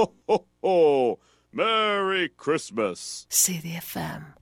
ho, ho, ho. Merry Christmas. CDFM.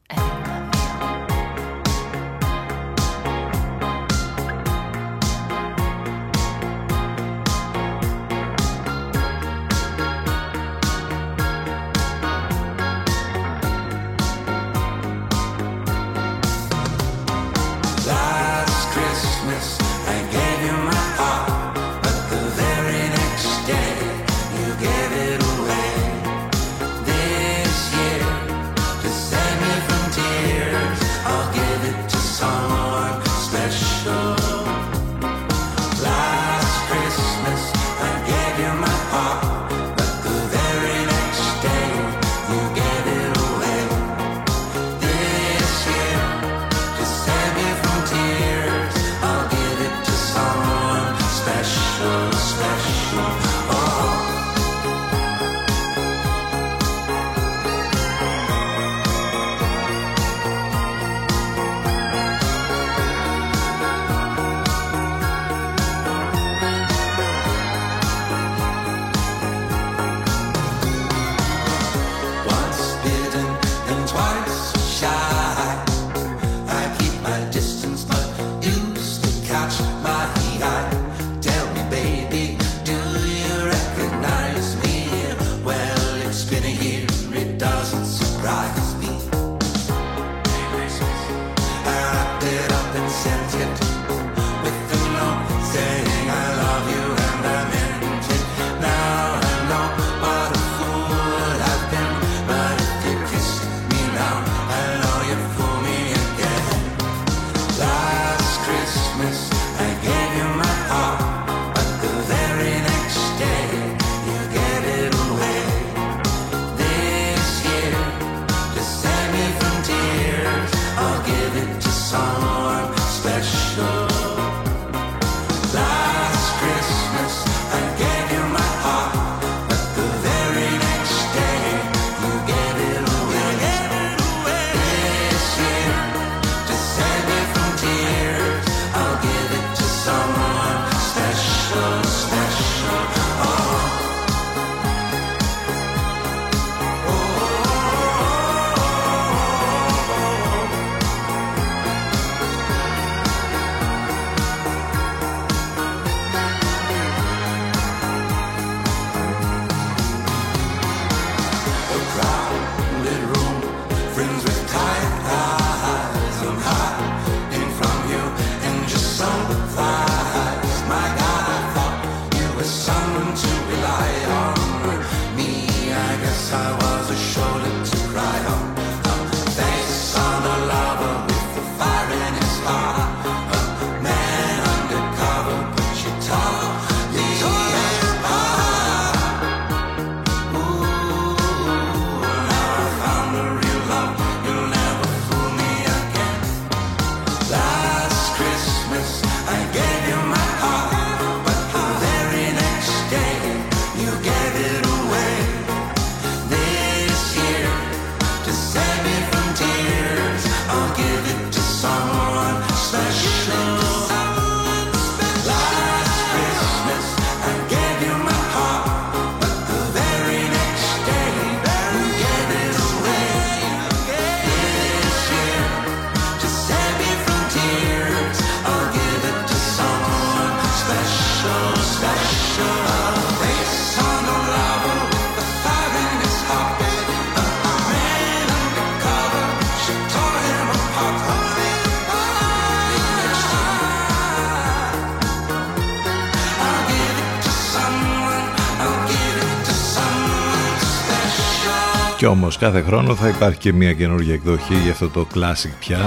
Όμως κάθε χρόνο θα υπάρχει και μια καινούργια εκδοχή για αυτό το classic πια.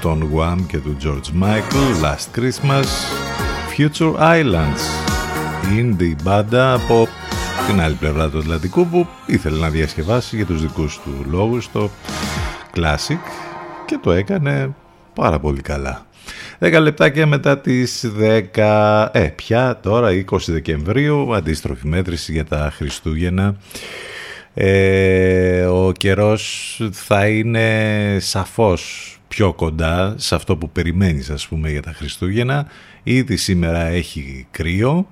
Των Wham και του George Michael Last Christmas Future Islands. Indie μπάντα από την άλλη πλευρά του Ατλαντικού που ήθελε να διασκευάσει για τους δικούς του λόγους το classic και το έκανε πάρα πολύ καλά. 10 λεπτάκια μετά τις 10, ε πια τώρα 20 Δεκεμβρίου αντίστροφη μέτρηση για τα Χριστούγεννα ε, ο καιρός θα είναι σαφώς πιο κοντά σε αυτό που περιμένεις ας πούμε για τα Χριστούγεννα. Ήδη σήμερα έχει κρύο.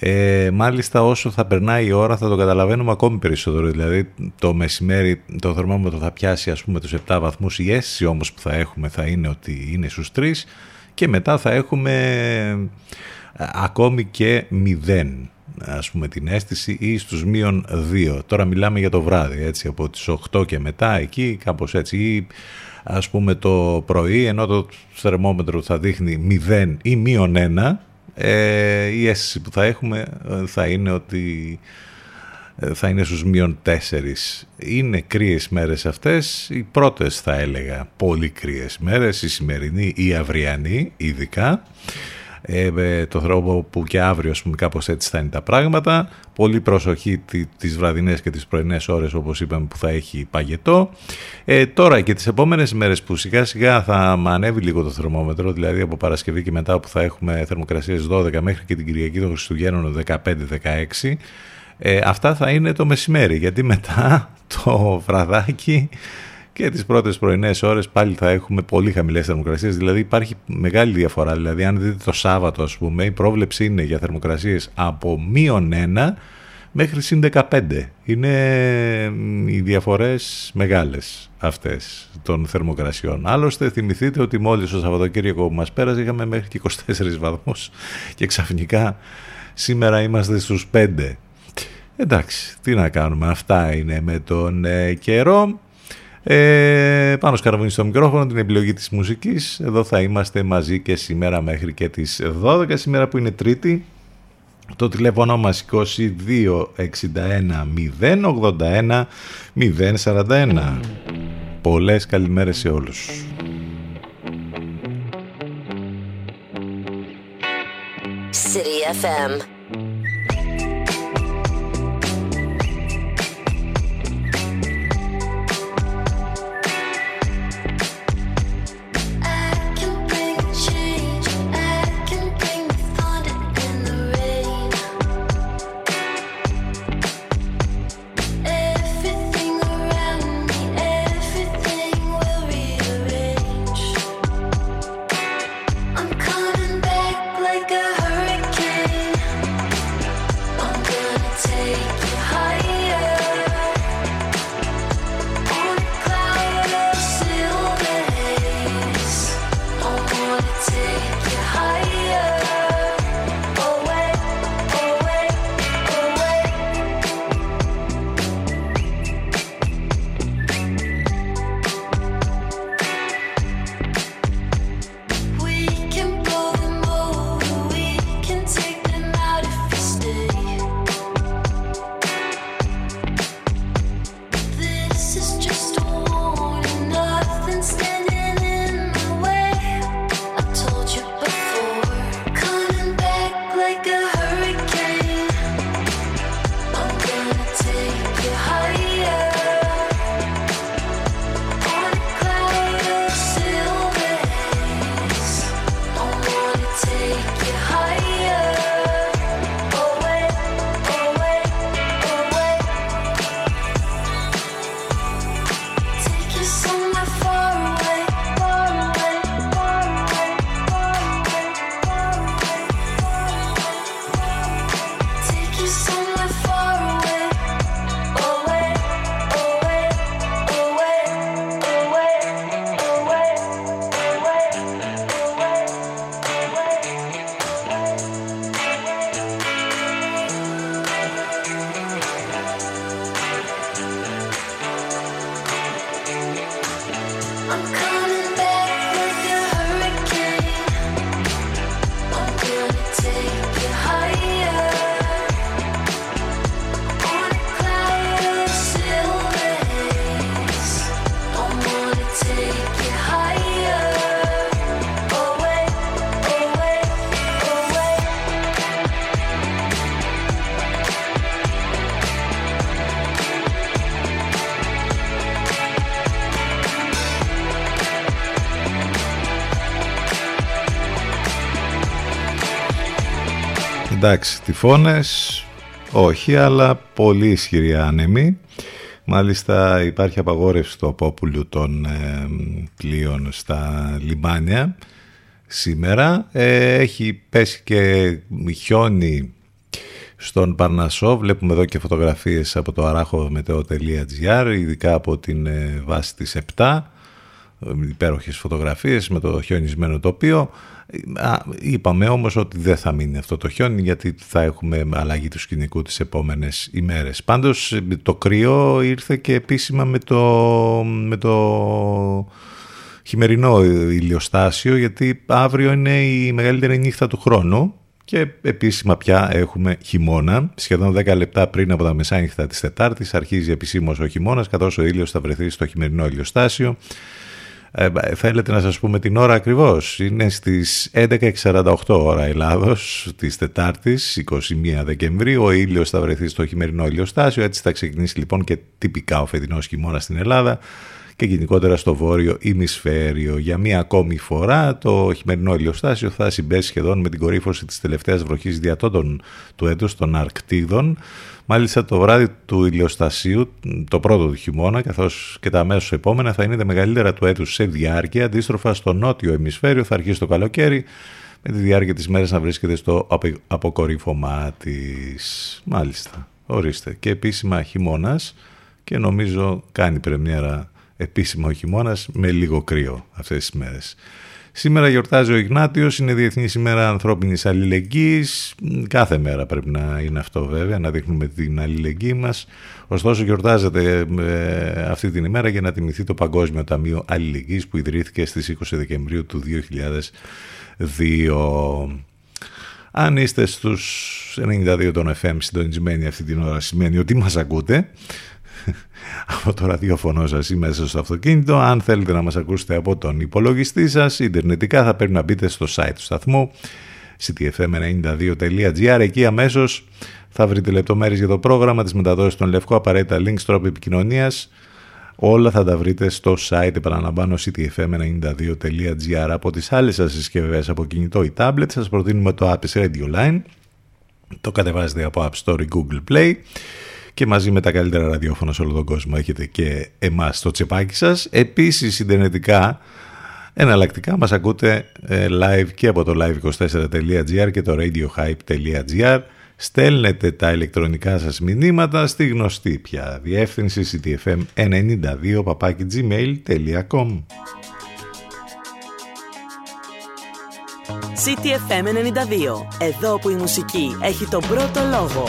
Ε, μάλιστα όσο θα περνάει η ώρα θα το καταλαβαίνουμε ακόμη περισσότερο. Δηλαδή το μεσημέρι το θερμόμετρο θα πιάσει ας πούμε τους 7 βαθμούς. Η αίσθηση όμως που θα έχουμε θα είναι ότι είναι στους 3 και μετά θα έχουμε ε, ακόμη και 0 ας πούμε την αίσθηση ή στους μείον 2. Τώρα μιλάμε για το βράδυ έτσι από τις 8 και μετά εκεί κάπως έτσι ή ας πούμε το πρωί ενώ το θερμόμετρο θα δείχνει 0 ή μείον 1 ε, η αίσθηση που θα έχουμε ε, θα είναι ότι ε, θα είναι στους μείον 4. Είναι κρύες μέρες αυτές, οι πρώτες θα έλεγα πολύ κρύες μέρες, η σημερινή ή η αυριανή ειδικά ε, το τρόπο που και αύριο ας πούμε, κάπως έτσι θα είναι τα πράγματα. Πολύ προσοχή τις βραδινές και τις πρωινές ώρες όπως είπαμε που θα έχει παγετό. Ε, τώρα και τις επόμενες μέρες που σιγά σιγά θα ανέβει λίγο το θερμόμετρο, δηλαδή από Παρασκευή και μετά που θα έχουμε θερμοκρασίες 12 μέχρι και την Κυριακή των Χριστουγέννων 15-16, ε, αυτά θα είναι το μεσημέρι, γιατί μετά το βραδάκι και τις πρώτες πρωινές ώρες πάλι θα έχουμε πολύ χαμηλές θερμοκρασίες, δηλαδή υπάρχει μεγάλη διαφορά, δηλαδή αν δείτε το Σάββατο ας πούμε η πρόβλεψη είναι για θερμοκρασίες από μείον 1 μέχρι συν 15. Είναι οι διαφορές μεγάλες αυτές των θερμοκρασιών. Άλλωστε θυμηθείτε ότι μόλις το Σαββατοκύριακο που μας πέρασε είχαμε μέχρι και 24 βαθμούς και ξαφνικά σήμερα είμαστε στους 5. Εντάξει, τι να κάνουμε, αυτά είναι με τον ε, καιρό. Ε, πάνω σκαρβούνι στο μικρόφωνο την επιλογή της μουσικής. Εδώ θα είμαστε μαζί και σήμερα μέχρι και τις 12 σήμερα που είναι Τρίτη. Το τηλέφωνο μας 2261 081 041. Πολλές καλημέρες σε όλους. City FM Εντάξει, τυφώνες, όχι, αλλά πολύ ισχυρή άνεμη. Μάλιστα υπάρχει απαγόρευση του απόπουλου των ε, πλοίων στα λιμάνια σήμερα. Ε, έχει πέσει και χιόνι στον Παρνασό. Βλέπουμε εδώ και φωτογραφίες από το αράχο.gr, ειδικά από την ε, βάση της 7, υπέροχες φωτογραφίες με το χιονισμένο τοπίο. Είπαμε όμως ότι δεν θα μείνει αυτό το χιόνι γιατί θα έχουμε αλλαγή του σκηνικού τις επόμενες ημέρες. Πάντως το κρύο ήρθε και επίσημα με το, με το χειμερινό ηλιοστάσιο γιατί αύριο είναι η μεγαλύτερη νύχτα του χρόνου και επίσημα πια έχουμε χειμώνα. Σχεδόν 10 λεπτά πριν από τα μεσάνυχτα της Τετάρτης αρχίζει επισήμως ο χειμώνας καθώς ο ήλιος θα βρεθεί στο χειμερινό ηλιοστάσιο. Ε, θέλετε να σας πούμε την ώρα ακριβώς. Είναι στις 11.48 ώρα Ελλάδος της Τετάρτης 21 Δεκεμβρίου. Ο ήλιος θα βρεθεί στο χειμερινό ηλιοστάσιο. Έτσι θα ξεκινήσει λοιπόν και τυπικά ο φετινός χειμώνας στην Ελλάδα και γενικότερα στο βόρειο ημισφαίριο. Για μία ακόμη φορά το χειμερινό ηλιοστάσιο θα συμπέσει σχεδόν με την κορύφωση της τελευταίας βροχής διατότων του έτους των Αρκτίδων. Μάλιστα το βράδυ του ηλιοστασίου, το πρώτο του χειμώνα, καθώς και τα αμέσως επόμενα θα είναι τα μεγαλύτερα του έτους σε διάρκεια. Αντίστροφα στο νότιο ημισφαίριο θα αρχίσει το καλοκαίρι με τη διάρκεια της μέρας να βρίσκεται στο αποκορύφωμά της. Μάλιστα, ορίστε. Και επίσημα χειμώνας και νομίζω κάνει πρεμιέρα επίσημα ο χειμώνας με λίγο κρύο αυτές τις μέρες. Σήμερα γιορτάζει ο Ιγνάτιος, είναι Διεθνής ημέρα ανθρώπινης αλληλεγγύης. Κάθε μέρα πρέπει να είναι αυτό βέβαια, να δείχνουμε την αλληλεγγύη μας. Ωστόσο γιορτάζεται ε, αυτή την ημέρα για να τιμηθεί το Παγκόσμιο Ταμείο Αλληλεγγύης που ιδρύθηκε στις 20 Δεκεμβρίου του 2002. Αν είστε στους 92 των FM συντονισμένοι αυτή την ώρα σημαίνει ότι μας ακούτε από το ραδιόφωνο σας ή μέσα στο αυτοκίνητο. Αν θέλετε να μας ακούσετε από τον υπολογιστή σας, ιντερνετικά θα πρέπει να μπείτε στο site του σταθμού ctfm92.gr εκεί αμέσως θα βρείτε λεπτομέρειες για το πρόγραμμα της μεταδόσης των Λευκό, απαραίτητα links, τρόπο επικοινωνίας. Όλα θα τα βρείτε στο site επαναλαμβάνω ctfm92.gr από τις άλλες σας συσκευές από κινητό ή tablet σας προτείνουμε το App Radio Line το κατεβάζετε από App Store ή Google Play και μαζί με τα καλύτερα ραδιόφωνα σε όλο τον κόσμο έχετε και εμάς στο τσεπάκι σας. Επίσης, συνδενετικά, εναλλακτικά μας ακούτε ε, live και από το live24.gr και το radiohype.gr. Στέλνετε τα ηλεκτρονικά σας μηνύματα στη γνωστή πια διεύθυνση ctfm92 gmail.com CTFM92. Εδώ που η μουσική έχει τον πρώτο λόγο.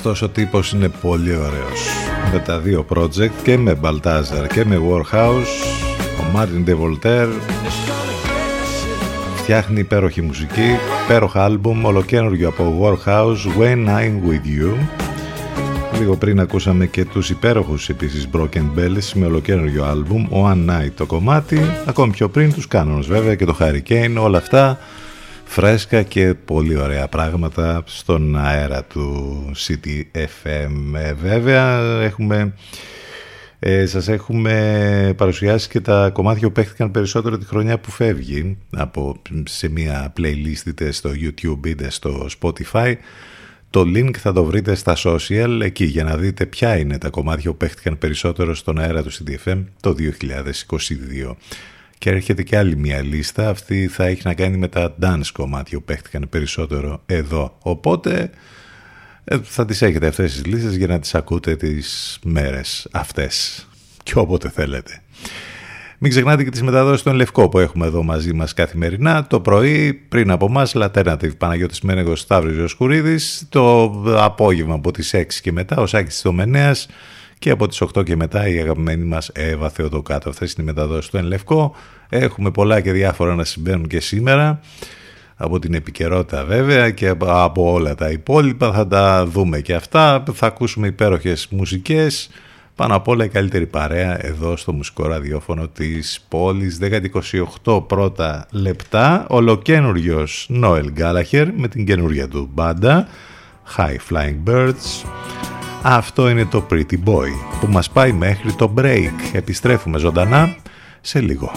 Αυτός ο τύπος είναι πολύ ωραίος. Με τα δύο project και με Baltazar και με Warhouse, ο Martin De Voltaire φτιάχνει υπέροχη μουσική, υπέροχα άλμπουμ, ολοκένουργιο από Warhouse, When I'm With You. Λίγο πριν ακούσαμε και τους υπέροχους επίσης Broken Bells με ολοκένουργιο άλμπουμ, One Night το κομμάτι, ακόμη πιο πριν τους Canons βέβαια και το Hurricane, όλα αυτά φρέσκα και πολύ ωραία πράγματα στον αέρα του CTFM. Ε, βέβαια έχουμε ε, σας έχουμε παρουσιάσει και τα κομμάτια που παίχτηκαν περισσότερο τη χρονιά που φεύγει από, σε μια playlist είτε στο YouTube είτε στο Spotify. Το link θα το βρείτε στα social εκεί για να δείτε ποια είναι τα κομμάτια που παίχτηκαν περισσότερο στον αέρα του CDFM το 2022. Και έρχεται και άλλη μια λίστα, αυτή θα έχει να κάνει με τα dance κομμάτια που παίχτηκαν περισσότερο εδώ. Οπότε ε, θα τις έχετε αυτές τις λίστες για να τις ακούτε τις μέρες αυτές και όποτε θέλετε. Μην ξεχνάτε και τις μεταδόσεις των Λευκό που έχουμε εδώ μαζί μας καθημερινά. Το πρωί πριν από εμάς Λατέρνατιβ Παναγιώτης Μένεγος Σταύρης Ιωσκουρίδης. Το απόγευμα από τις 6 και μετά ο Σάκης Τομενέας και από τις 8 και μετά η αγαπημένη μας Εύα Θεοδοκάτω. Αυτές είναι οι μεταδόσεις του Λευκό. Έχουμε πολλά και διάφορα να συμβαίνουν και σήμερα. Από την επικαιρότητα βέβαια και από όλα τα υπόλοιπα θα τα δούμε. Και αυτά θα ακούσουμε υπέροχες μουσικές. Πάνω απ' όλα η καλύτερη παρέα εδώ στο μουσικό ραδιόφωνο της πόλης. 10-28 πρώτα λεπτά. Ολοκένουργιος Νόελ Γκάλαχερ με την καινούργια του μπάντα. High Flying Birds αυτό είναι το Pretty Boy που μας πάει μέχρι το break. Επιστρέφουμε ζωντανά σε λίγο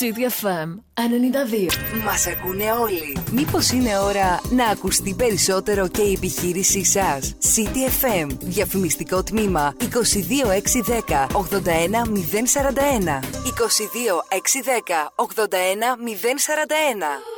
City FM 92. Μας ακούνε όλοι. Μήπως είναι ώρα να ακουστεί περισσότερο και η επιχείρησή σας; City FM. Διαφημιστικό τμήμα 22610 81041. 22610 81041.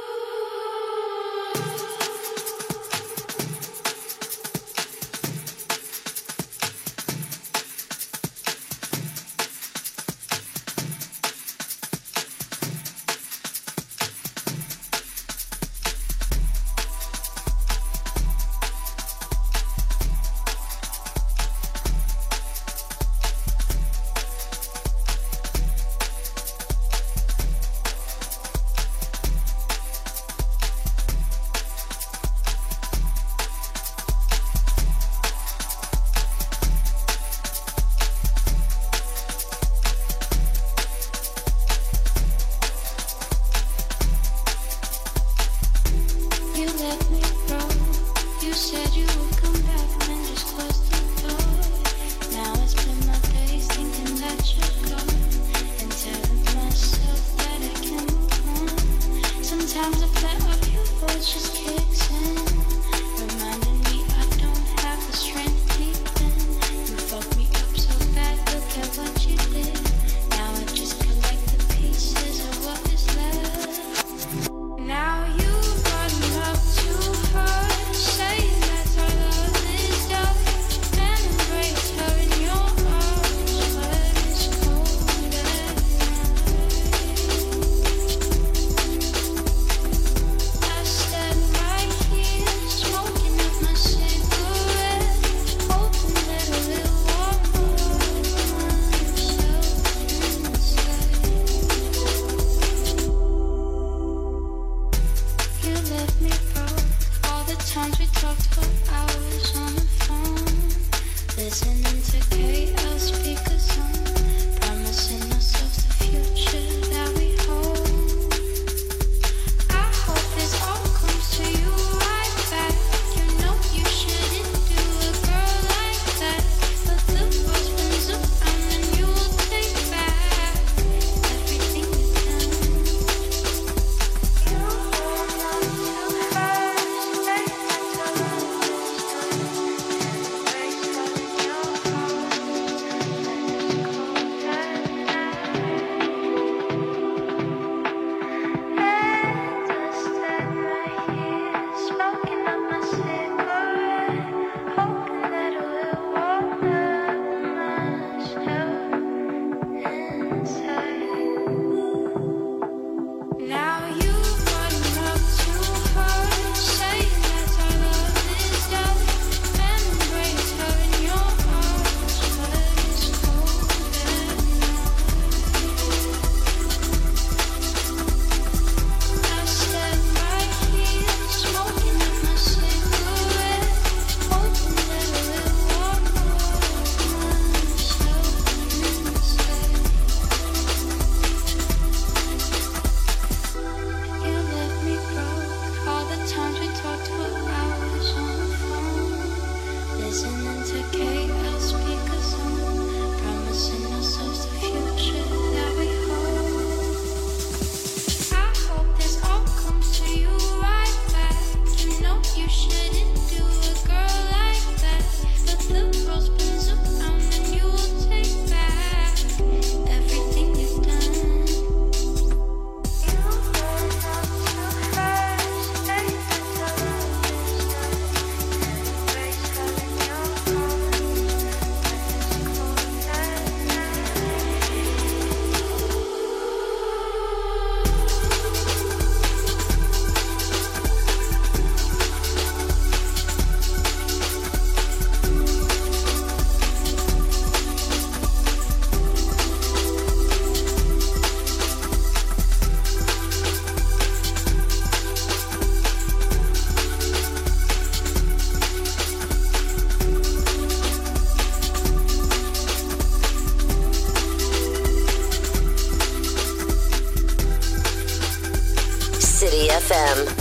FM.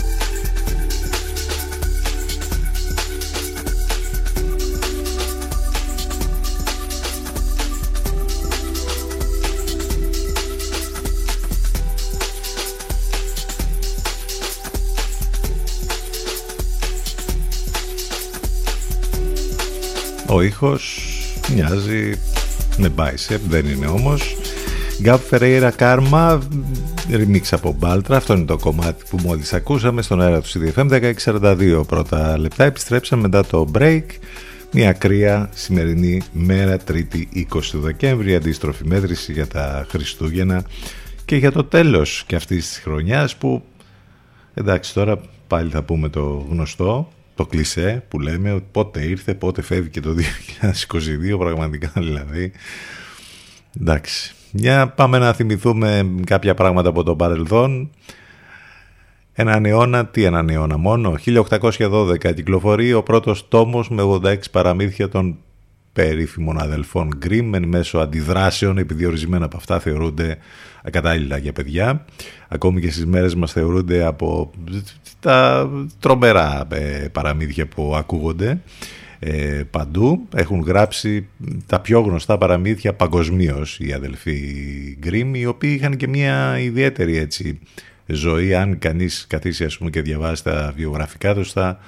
Ο ήχος μοιάζει με bicep, δεν είναι όμως. Γκάμπ Φερέιρα Κάρμα, remix από Μπάλτρα, αυτό είναι το κομμάτι που μόλις ακούσαμε στον αέρα του CDFM 1642 πρώτα λεπτά. Επιστρέψαμε μετά το break, μια κρύα σημερινή μέρα, Τρίτη 20 του Δεκέμβρη, αντίστροφη μέτρηση για τα Χριστούγεννα και για το τέλος και αυτής της χρονιάς που εντάξει τώρα πάλι θα πούμε το γνωστό το κλισέ που λέμε ότι πότε ήρθε, πότε φεύγει και το 2022 πραγματικά δηλαδή. Εντάξει. Για πάμε να θυμηθούμε κάποια πράγματα από το παρελθόν. Έναν αιώνα, τι έναν αιώνα μόνο, 1812 κυκλοφορεί ο πρώτος τόμος με 86 παραμύθια των περίφημων αδελφών Γκριμ εν μέσω αντιδράσεων επειδή ορισμένα από αυτά θεωρούνται ακατάλληλα για παιδιά ακόμη και στις μέρες μας θεωρούνται από τα τρομερά ε, παραμύθια που ακούγονται ε, παντού. Έχουν γράψει τα πιο γνωστά παραμύθια παγκοσμίως οι αδελφοί Γκριμ οι οποίοι είχαν και μια ιδιαίτερη έτσι ζωή. Αν κανείς καθίσει ας πούμε και διαβάσει τα βιογραφικά τους θα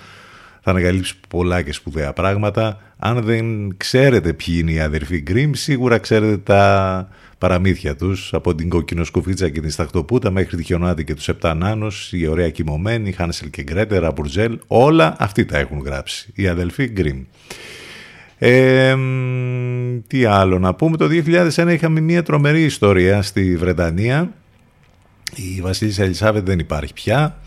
θα ανακαλύψει πολλά και σπουδαία πράγματα. Αν δεν ξέρετε ποιοι είναι οι αδερφοί Γκριμ, σίγουρα ξέρετε τα παραμύθια τους, από την Κοκκινοσκουφίτσα και την Σταχτοπούτα μέχρι τη Χιονάτη και τους επτά νάνους, η ωραία κοιμωμένη, Χάνσελ και Γκρέτελ, Ραπουνζέλ, όλα αυτοί τα έχουν γράψει, οι αδελφοί Γκριμ. Ε, τι άλλο να πούμε, το 2001 είχαμε μια τρομερή ιστορία στη Βρετανία. Η Βασίλισσα Ελισάβετ δεν υπάρχει πια,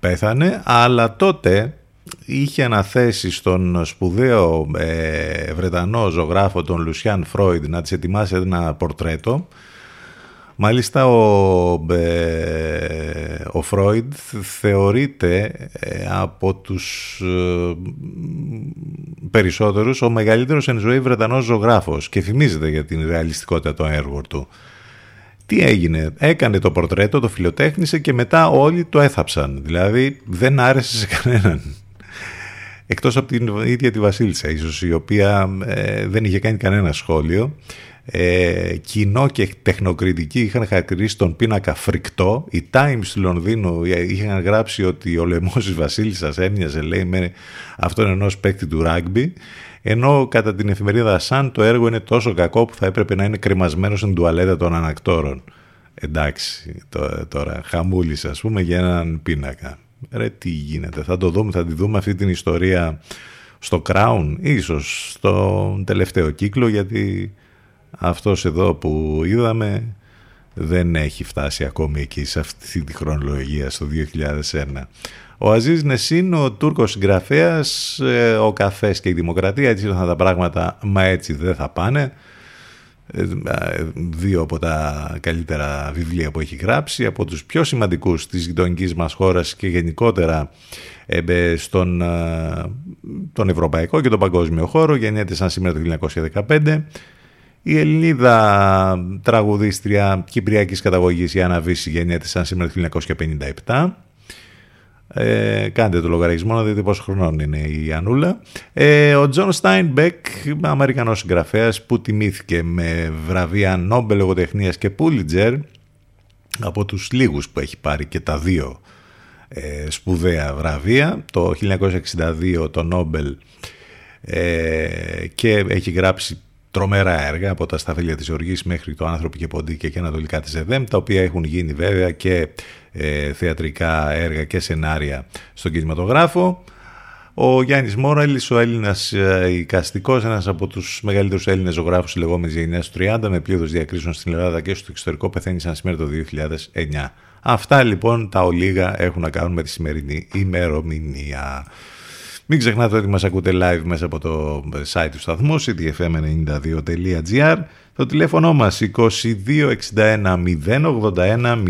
πέθανε, αλλά τότε είχε αναθέσει στον σπουδαίο ε, Βρετανό ζωγράφο τον Λουσιάν Φρόιντ να της ετοιμάσει ένα πορτρέτο. Μάλιστα ο, ε, ο Φρόιντ θεωρείται ε, από τους ε, περισσότερους ο μεγαλύτερος εν ζωή Βρετανός ζωγράφος και φημίζεται για την ρεαλιστικότητα των έργων του. Τι έγινε, έκανε το πορτρέτο, το φιλοτέχνησε και μετά όλοι το έθαψαν. Δηλαδή δεν άρεσε σε κανέναν εκτός από την ίδια τη Βασίλισσα ίσως η οποία ε, δεν είχε κάνει κανένα σχόλιο. Ε, κοινό και τεχνοκριτική είχαν χαρακτηρίσει τον πίνακα φρικτό. Οι Times του Λονδίνου είχαν γράψει ότι ο λαιμός της Βασίλισσας έμοιαζε λέει με αυτόν ενός παίκτη του ράγκμπι ενώ κατά την εφημερίδα Σαν το έργο είναι τόσο κακό που θα έπρεπε να είναι κρεμασμένο στην τουαλέτα των ανακτόρων. Εντάξει τώρα χαμούλησε ας πούμε για έναν πίνακα ρε τι γίνεται, θα το δούμε, θα τη δούμε αυτή την ιστορία στο Crown, ίσως στο τελευταίο κύκλο, γιατί αυτός εδώ που είδαμε δεν έχει φτάσει ακόμη εκεί σε αυτή τη χρονολογία στο 2001. Ο Αζίζ Νεσίν, ο Τούρκος συγγραφέας, ε, ο καφές και η δημοκρατία, έτσι ήρθαν τα πράγματα, μα έτσι δεν θα πάνε. Ε, δύο από τα καλύτερα βιβλία που έχει γράψει από τους πιο σημαντικούς της γειτονικής μας χώρας και γενικότερα ε, στον τον ευρωπαϊκό και τον παγκόσμιο χώρο γεννιέται σαν σήμερα το 1915 η Ελληνίδα τραγουδίστρια κυπριακής καταγωγής η Άννα Βύση γεννιέται σαν σήμερα το 1957 ε, κάντε το λογαριασμό να δείτε πόσο χρονών είναι η Ανούλα. Ε, ο Τζον Στάινμπεκ, Αμερικανός συγγραφέας που τιμήθηκε με βραβεία Νόμπελ Λογοτεχνίας και Πούλιτζερ από τους λίγους που έχει πάρει και τα δύο ε, σπουδαία βραβεία. Το 1962 το Νόμπελ ε, και έχει γράψει τρομερά έργα από τα Σταφύλια της Οργής μέχρι το Άνθρωπο και Ποντίκια και Ανατολικά της Εδέμ τα οποία έχουν γίνει βέβαια και ε, θεατρικά έργα και σενάρια στον κινηματογράφο. Ο Γιάννης Μόραλης, ο Έλληνας ε, οικαστικός, ένας από τους μεγαλύτερους Έλληνες ζωγράφους λεγόμενης γενιάς του 30 με πλήθος διακρίσεων στην Ελλάδα και στο εξωτερικό πεθαίνει σαν σήμερα το 2009. Αυτά λοιπόν τα ολίγα έχουν να κάνουν με τη σημερινή ημερομηνία. Μην ξεχνάτε ότι μας ακούτε live μέσα από το site του σταθμού cdfm92.gr το τηλέφωνο μας 2261 081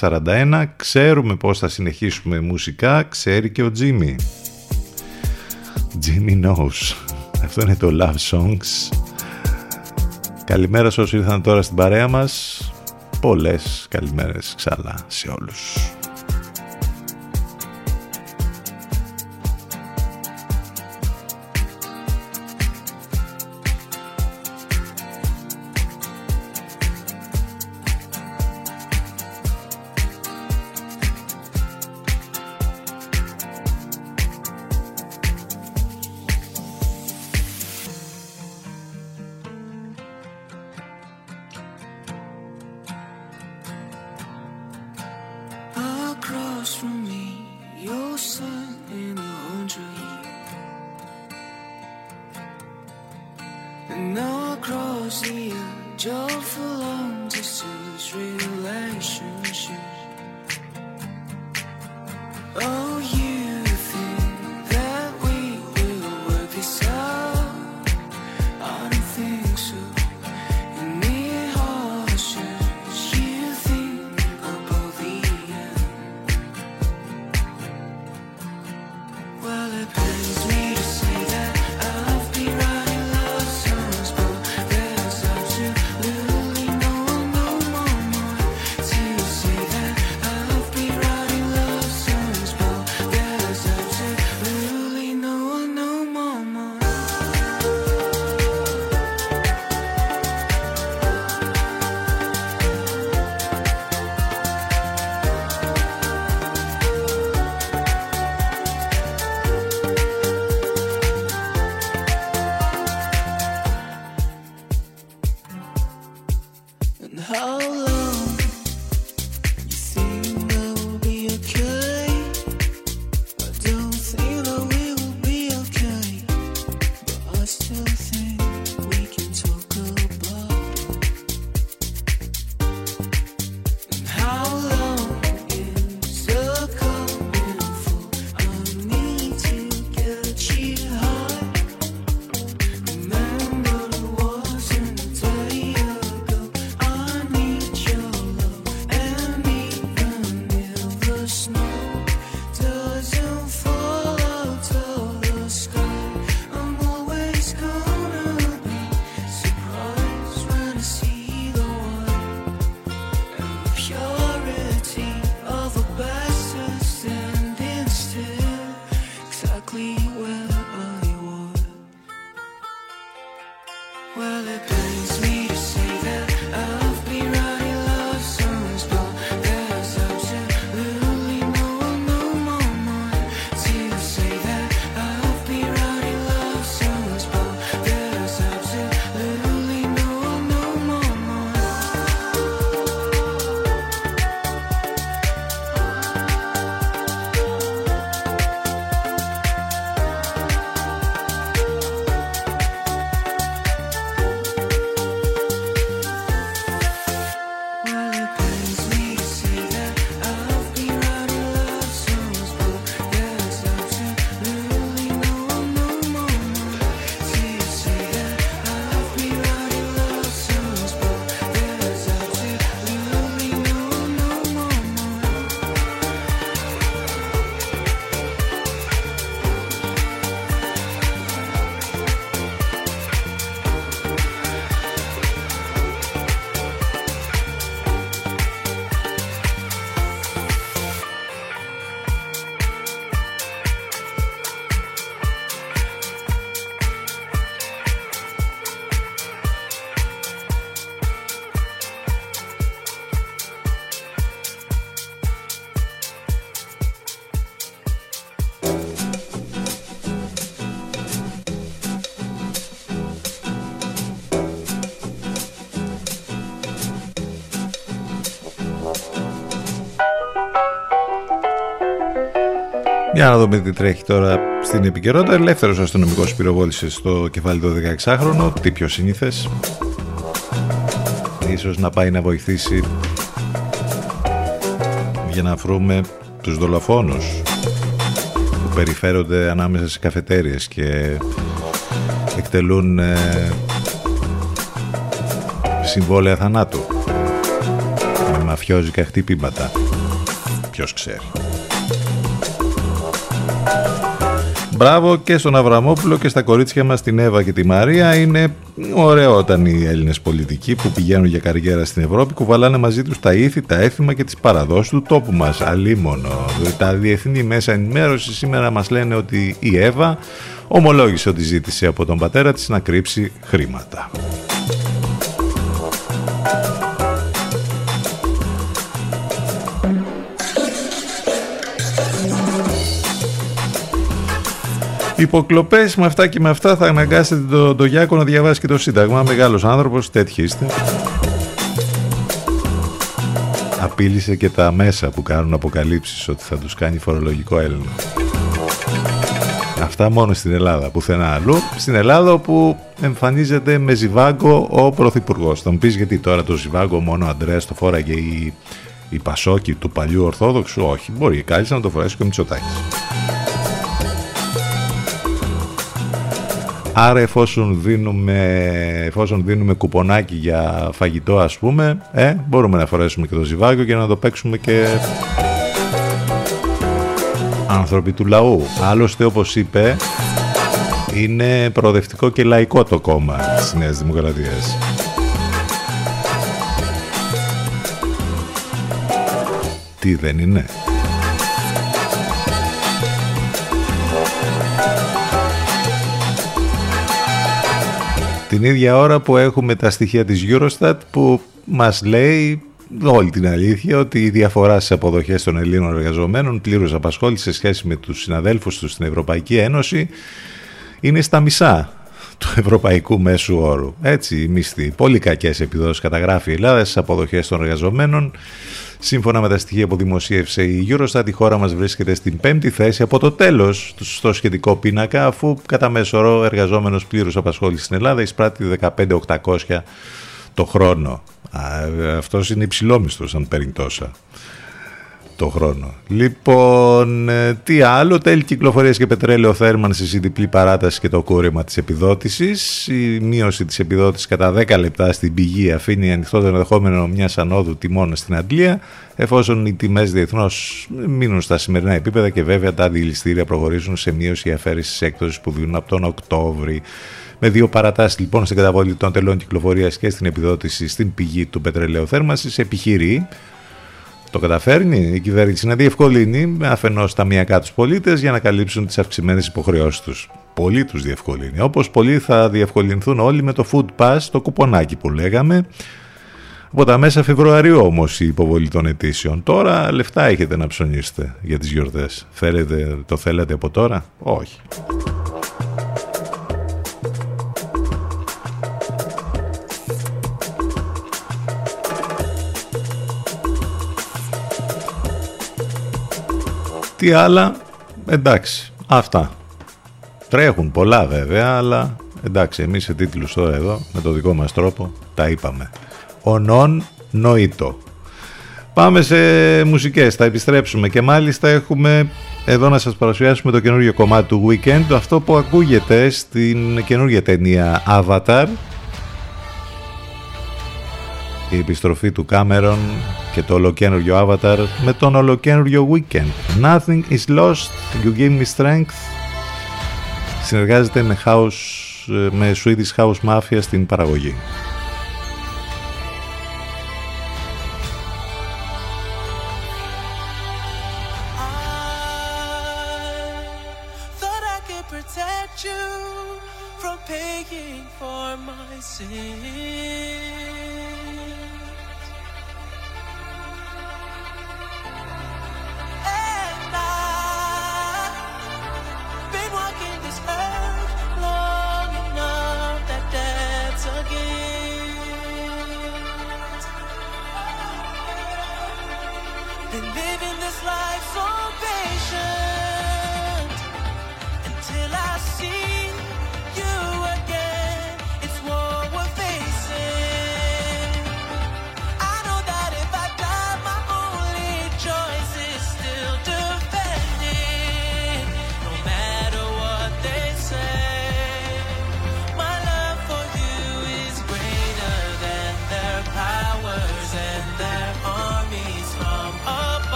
041 Ξέρουμε πώς θα συνεχίσουμε μουσικά Ξέρει και ο Τζίμι. Jimmy knows Αυτό είναι το Love Songs. Καλημέρα σε όσοι ήρθαν τώρα στην παρέα μας. Πολλές καλημέρες ξαλά σε όλους Για να δούμε τι τρέχει τώρα στην επικαιρότητα. Ελεύθερος αστυνομικός πυροβόλησε στο κεφάλι του 16χρονο. Τι πιο σύνηθες. Ίσως να πάει να βοηθήσει για να βρούμε τους δολοφόνους που περιφέρονται ανάμεσα σε καφετέριες και εκτελούν ε, συμβόλαια θανάτου με μαφιόζικα χτυπήματα. Ποιος ξέρει. Μπράβο και στον Αβραμόπουλο και στα κορίτσια μας την Εύα και τη Μαρία. Είναι ωραίο όταν οι Έλληνες πολιτικοί που πηγαίνουν για καριέρα στην Ευρώπη κουβαλάνε μαζί τους τα ήθη, τα έθιμα και τις παραδόσεις του τόπου μας. Αλίμονο. Τα διεθνή μέσα ενημέρωση σήμερα μας λένε ότι η Εύα ομολόγησε ότι ζήτησε από τον πατέρα της να κρύψει χρήματα. Υποκλοπές με αυτά και με αυτά θα αναγκάσετε τον το Γιάκο να διαβάσει και το Σύνταγμα. Μεγάλος άνθρωπος, τέτοιοι είστε. Απείλησε και τα μέσα που κάνουν αποκαλύψεις ότι θα τους κάνει φορολογικό έλεγχο. Αυτά μόνο στην Ελλάδα, πουθενά αλλού. Στην Ελλάδα όπου εμφανίζεται με ζιβάγκο ο Πρωθυπουργός. Θα μου πεις γιατί τώρα το ζιβάγκο μόνο ο Αντρέα το φόραγε η, η Πασόκη του παλιού Ορθόδοξου. Όχι, μπορεί κάλλιστα να το φορέσει και ο Μητσοτάκης. Άρα εφόσον δίνουμε, εφόσον δίνουμε κουπονάκι για φαγητό ας πούμε, ε, μπορούμε να φορέσουμε και το ζιβάγκο και να το παίξουμε και άνθρωποι του λαού. Άλλωστε όπως είπε, είναι προοδευτικό και λαϊκό το κόμμα της Νέας Δημοκρατίας. Τι δεν είναι; Την ίδια ώρα που έχουμε τα στοιχεία της Eurostat που μας λέει όλη την αλήθεια ότι η διαφορά στις αποδοχές των Ελλήνων εργαζομένων πλήρως απασχόλησης σε σχέση με τους συναδέλφους τους στην Ευρωπαϊκή Ένωση είναι στα μισά του ευρωπαϊκού μέσου όρου. Έτσι, οι μισθοί. Πολύ κακές επιδόσεις καταγράφει η Ελλάδα στις αποδοχές των εργαζομένων. Σύμφωνα με τα στοιχεία που δημοσίευσε η Eurostat, η χώρα μας βρίσκεται στην πέμπτη θέση από το τέλος στο σχετικό πίνακα, αφού κατά μέσο όρο εργαζόμενος πλήρους απασχόλησης στην Ελλάδα εισπράττει 15.800 το χρόνο. Α, αυτός είναι υψηλόμισθος αν παίρνει τόσα το χρόνο. Λοιπόν, ε, τι άλλο, τέλη κυκλοφορίας και πετρέλαιο θέρμανσης, η διπλή παράταση και το κούρεμα της επιδότησης. Η μείωση της επιδότησης κατά 10 λεπτά στην πηγή αφήνει ανοιχτό το ενδεχόμενο μιας ανόδου τιμών στην Αντλία, εφόσον οι τιμές διεθνώς μείνουν στα σημερινά επίπεδα και βέβαια τα αντιληστήρια προχωρήσουν σε μείωση αφαίρεσης έκπτωσης που δίνουν από τον Οκτώβρη. Με δύο παρατάσεις λοιπόν στην καταβολή των τελών κυκλοφορίας και στην επιδότηση στην πηγή του πετρελαίου θέρμανσης, επιχειρεί το καταφέρνει η κυβέρνηση να διευκολύνει αφενός ταμιακά τους πολίτες για να καλύψουν τις αυξημένες υποχρεώσεις τους. Πολύ τους διευκολύνει. Όπως πολλοί θα διευκολυνθούν όλοι με το Food Pass, το κουπονάκι που λέγαμε. Από τα μέσα Φεβρουαρίου όμως η υποβολή των αιτήσεων. Τώρα λεφτά έχετε να ψωνίσετε για τις γιορτές. Θέλετε, το θέλετε από τώρα; Όχι. Τι άλλα, εντάξει, αυτά. Τρέχουν πολλά βέβαια, αλλά εντάξει, εμείς σε τίτλους τώρα εδώ, με το δικό μας τρόπο, τα είπαμε. Ονόν νοήτο. Πάμε σε μουσικές, θα επιστρέψουμε και μάλιστα έχουμε εδώ να σας παρουσιάσουμε το καινούργιο κομμάτι του Weekend, αυτό που ακούγεται στην καινούργια ταινία Avatar, η επιστροφή του Κάμερον και το ολοκένουργιο Avatar με τον ολοκένουργιο Weekend. Nothing is lost, you give me strength. Συνεργάζεται με, house, με Swedish House Mafia στην παραγωγή.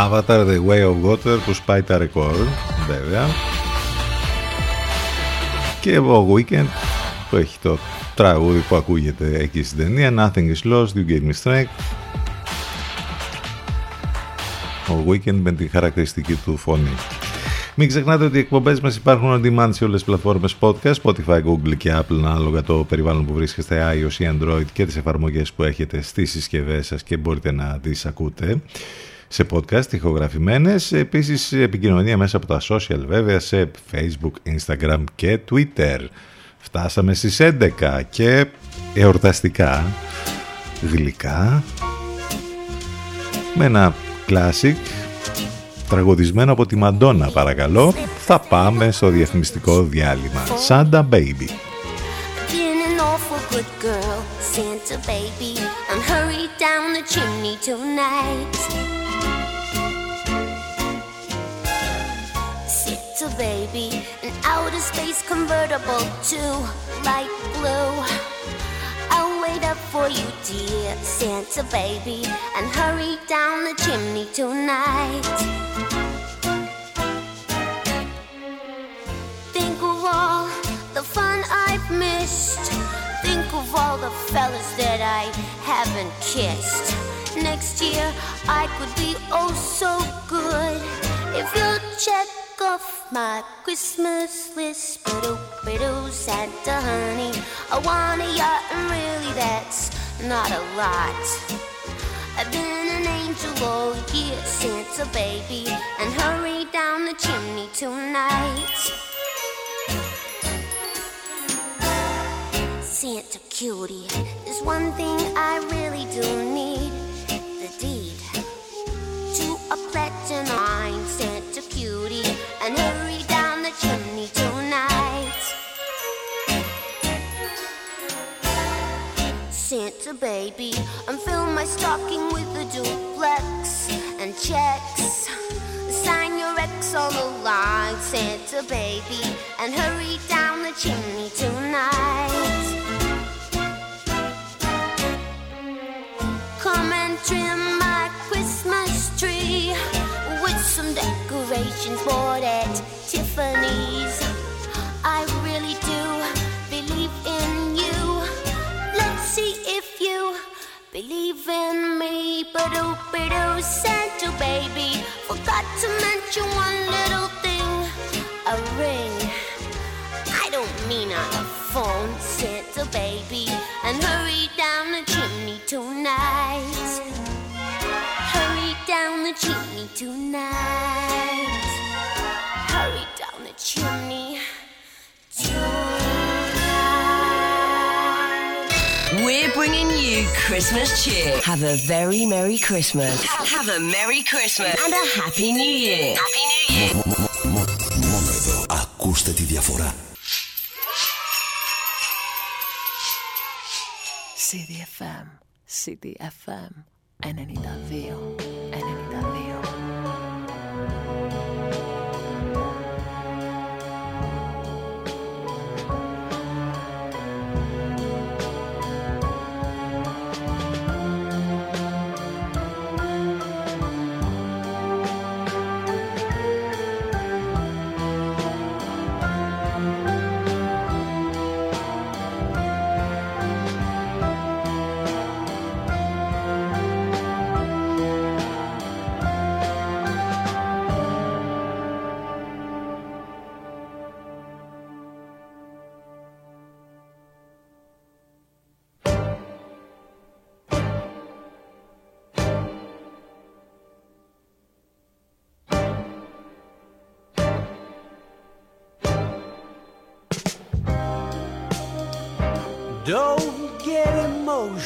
Avatar The Way of Water που σπάει τα ρεκόρ, βέβαια. Και ο Weekend που έχει το τραγούδι που ακούγεται εκεί στην ταινία Nothing is lost, you gave me strength. Ο Weekend με την χαρακτηριστική του φωνή. Μην ξεχνάτε ότι οι εκπομπές μας υπάρχουν on demand σε όλες τις πλατφόρμες podcast, Spotify, Google και Apple, ανάλογα το περιβάλλον που βρίσκεστε, iOS ή Android και τις εφαρμογές που έχετε στις συσκευές σας και μπορείτε να τις ακούτε σε podcast ηχογραφημένες. Επίσης επικοινωνία μέσα από τα social βέβαια σε Facebook, Instagram και Twitter. Φτάσαμε στις 11 και εορταστικά γλυκά με ένα classic τραγουδισμένο από τη Μαντόνα παρακαλώ θα πάμε στο διαφημιστικό διάλειμμα Santa Baby Been an awful good girl, Santa baby, and hurry down the chimney tonight. Convertible to light blue. I'll wait up for you, dear Santa baby, and hurry down the chimney tonight. Think of all the fun I've missed. Think of all the fellas that I haven't kissed. Next year I could be oh so good if you'll check off my Christmas list. Ba-doo, ba-doo, Santa honey, I want a yacht and really that's not a lot. I've been an angel all year, Santa baby, and hurry down the chimney tonight. Santa cutie, there's one thing I really do need and hurry down the chimney tonight. Santa baby, and fill my stocking with a duplex and checks. Sign your on the line, Santa baby, and hurry down the chimney tonight. Come and trim my Christmas tree with some decorations bought at Tiffany's. I really do believe in you. Let's see if you believe in me. Ba-doo, ba-doo, Santa baby. Forgot to mention one little thing a ring. I don't mean on the phone, Santa baby. And hurry down the chimney tonight Hurry down the chimney tonight. Hurry down the chimney tonight. We're bringing you Christmas cheer. Have a very Merry Christmas. Have a Merry Christmas and a Happy New Year. Happy New Year. Μόνο εδώ ακούστε τη διαφορά. CDFM, CDFM en el I need that feel.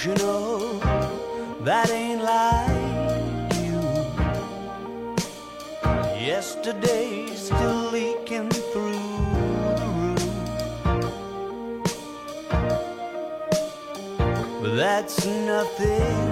Emotional, that ain't like you. Yesterday's still leaking through the roof. But that's nothing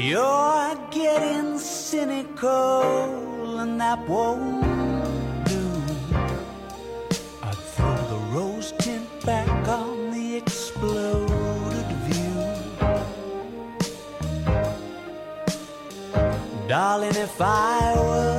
You're getting cynical, and that won't do. I'd throw the rose tint back on the exploded view. Darling, if I were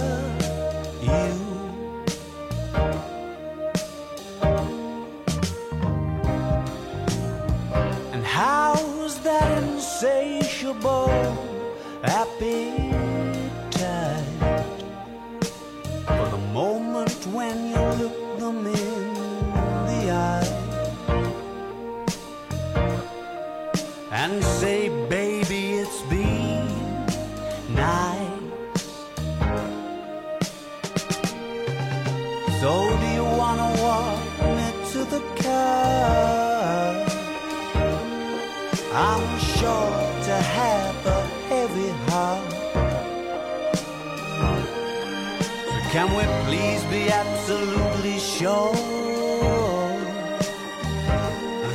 can we please be absolutely sure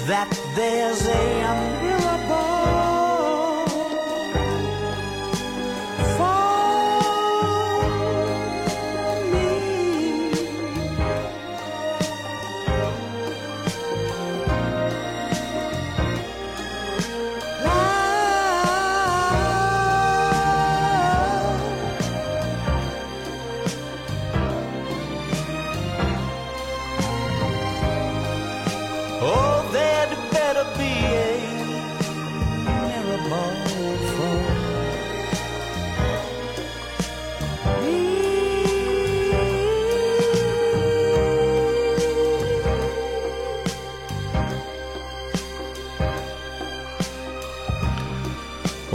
that there's a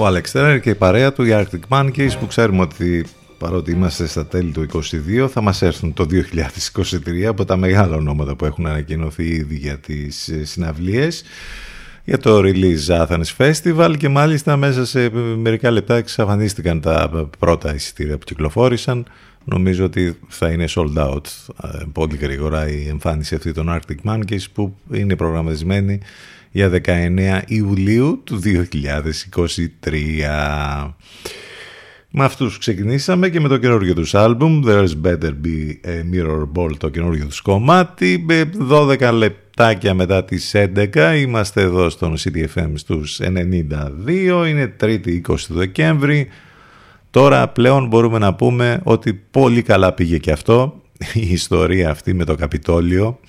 Ο Alex Turner και η παρέα του, οι Arctic Monkeys, που ξέρουμε ότι παρότι είμαστε στα τέλη του 22 θα μας έρθουν το 2023 από τα μεγάλα ονόματα που έχουν ανακοινωθεί ήδη για τις ε, συναυλίες. Για το Release Athens Festival και μάλιστα μέσα σε μερικά λεπτά εξαφανίστηκαν τα πρώτα εισιτήρια που κυκλοφόρησαν. Νομίζω ότι θα είναι sold out ε, πολύ γρήγορα η εμφάνιση αυτή των Arctic Monkeys που είναι προγραμματισμένη για 19 Ιουλίου του 2023. Με αυτούς ξεκινήσαμε και με το καινούργιο τους άλμπουμ There's Better Be a Mirror Ball το καινούργιο τους κομμάτι. 12 λεπτάκια μετά τις 11 είμαστε εδώ στον CDFM στους 92 είναι 3η 20 του Δεκέμβρη. Τώρα πλέον μπορούμε να πούμε ότι πολύ καλά πήγε και αυτό η ιστορία αυτή με το Καπιτόλιο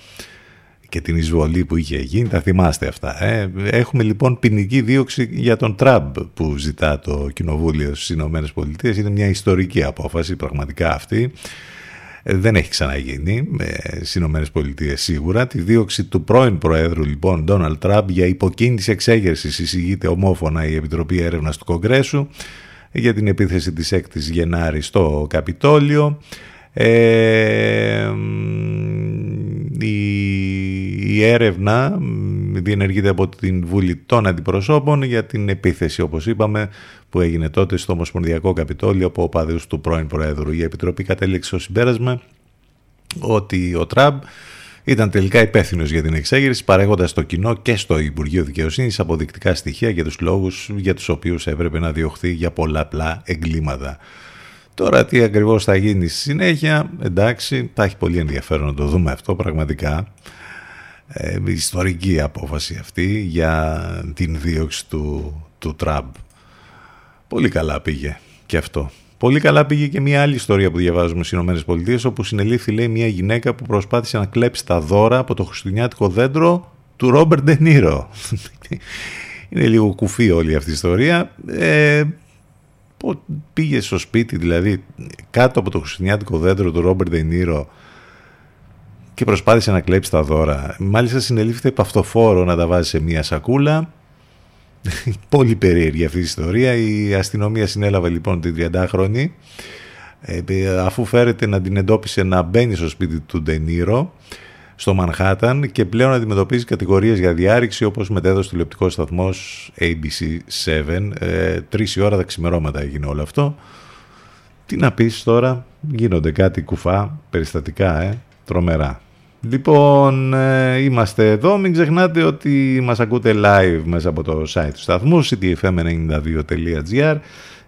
και την εισβολή που είχε γίνει, τα θυμάστε αυτά. Ε; Έχουμε λοιπόν ποινική δίωξη για τον Τραμπ που ζητά το Κοινοβούλιο στις Ηνωμένες Πολιτείες. Είναι μια ιστορική απόφαση πραγματικά αυτή. Ε, δεν έχει ξαναγίνει ε, στις Ηνωμένες Πολιτείες σίγουρα. Τη δίωξη του πρώην Προέδρου λοιπόν Ντόναλτ Τραμπ για υποκίνηση εξέγερσης εισηγείται ομόφωνα η Επιτροπή Έρευνας του Κογκρέσου για την επίθεση της 6ης Γενάρη στο Καπιτόλιο. Ε, η, η έρευνα διενεργείται από την Βουλή των Αντιπροσώπων για την επίθεση όπως είπαμε που έγινε τότε στο Ομοσπονδιακό Καπιτόλιο από οπαδούς του πρώην Προέδρου. Η Επιτροπή κατέληξε στο συμπέρασμα ότι ο Τραμπ ήταν τελικά υπεύθυνος για την εξέγερση, παρέχοντας στο κοινό και στο Υπουργείο Δικαιοσύνης αποδεικτικά στοιχεία για τους λόγους για τους οποίους έπρεπε να διωχθεί για πολλαπλά εγκλήματα. Τώρα τι ακριβώς θα γίνει στη συνέχεια, εντάξει, θα έχει πολύ ενδιαφέρον να το δούμε αυτό πραγματικά. Ε, ιστορική απόφαση αυτή για την δίωξη του, του Τραμπ. Πολύ καλά πήγε και αυτό. Πολύ καλά πήγε και μια άλλη ιστορία που διαβάζουμε στις ΗΠΑ, όπου συνελήφθη λέει μια γυναίκα που προσπάθησε να κλέψει τα δώρα από το χριστουγεννιάτικο δέντρο του Ρόμπερτ Ντενίρο. Είναι λίγο κουφή όλη αυτή η ιστορία. Ε, πήγε στο σπίτι, δηλαδή κάτω από το χριστουγεννιάτικο δέντρο του Ρόμπερτ Ντενίρο και προσπάθησε να κλέψει τα δώρα. Μάλιστα συνελήφθη επ' αυτοφόρο να τα βάζει σε μία σακούλα. Πολύ περίεργη αυτή η ιστορία. Η αστυνομία συνέλαβε λοιπόν την 30χρονη ε, αφού φέρεται να την εντόπισε να μπαίνει στο σπίτι του Ντενίρο στο Μανχάταν και πλέον αντιμετωπίζει κατηγορίες για διάρρηξη όπως μετέδωσε τηλεοπτικός σταθμός ABC7 ε, τρεις η ώρα τα ξημερώματα έγινε όλο αυτό. Τι να πεις τώρα γίνονται κάτι κουφά περιστατικά ε, τρομερά. Λοιπόν, ε, είμαστε εδώ. Μην ξεχνάτε ότι μας ακούτε live μέσα από το site του σταθμού ctfm92.gr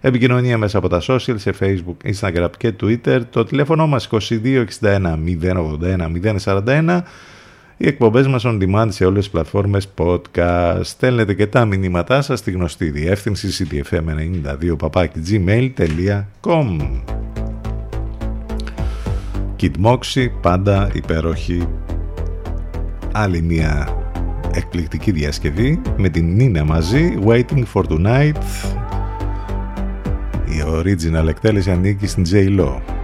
Επικοινωνία μέσα από τα social σε facebook, instagram και twitter. Το τηλέφωνο μας 2261 081 041. Οι εκπομπές μας on demand σε όλες τις πλατφόρμες podcast. Στέλνετε και τα μηνύματά σας στη γνωστή διεύθυνση ctfm92 gmail.com Kid Moxie, πάντα υπέροχη. Άλλη μια εκπληκτική διασκευή με την Νίνα μαζί, Waiting for Tonight. Η original εκτέλεση ανήκει στην J-Lo.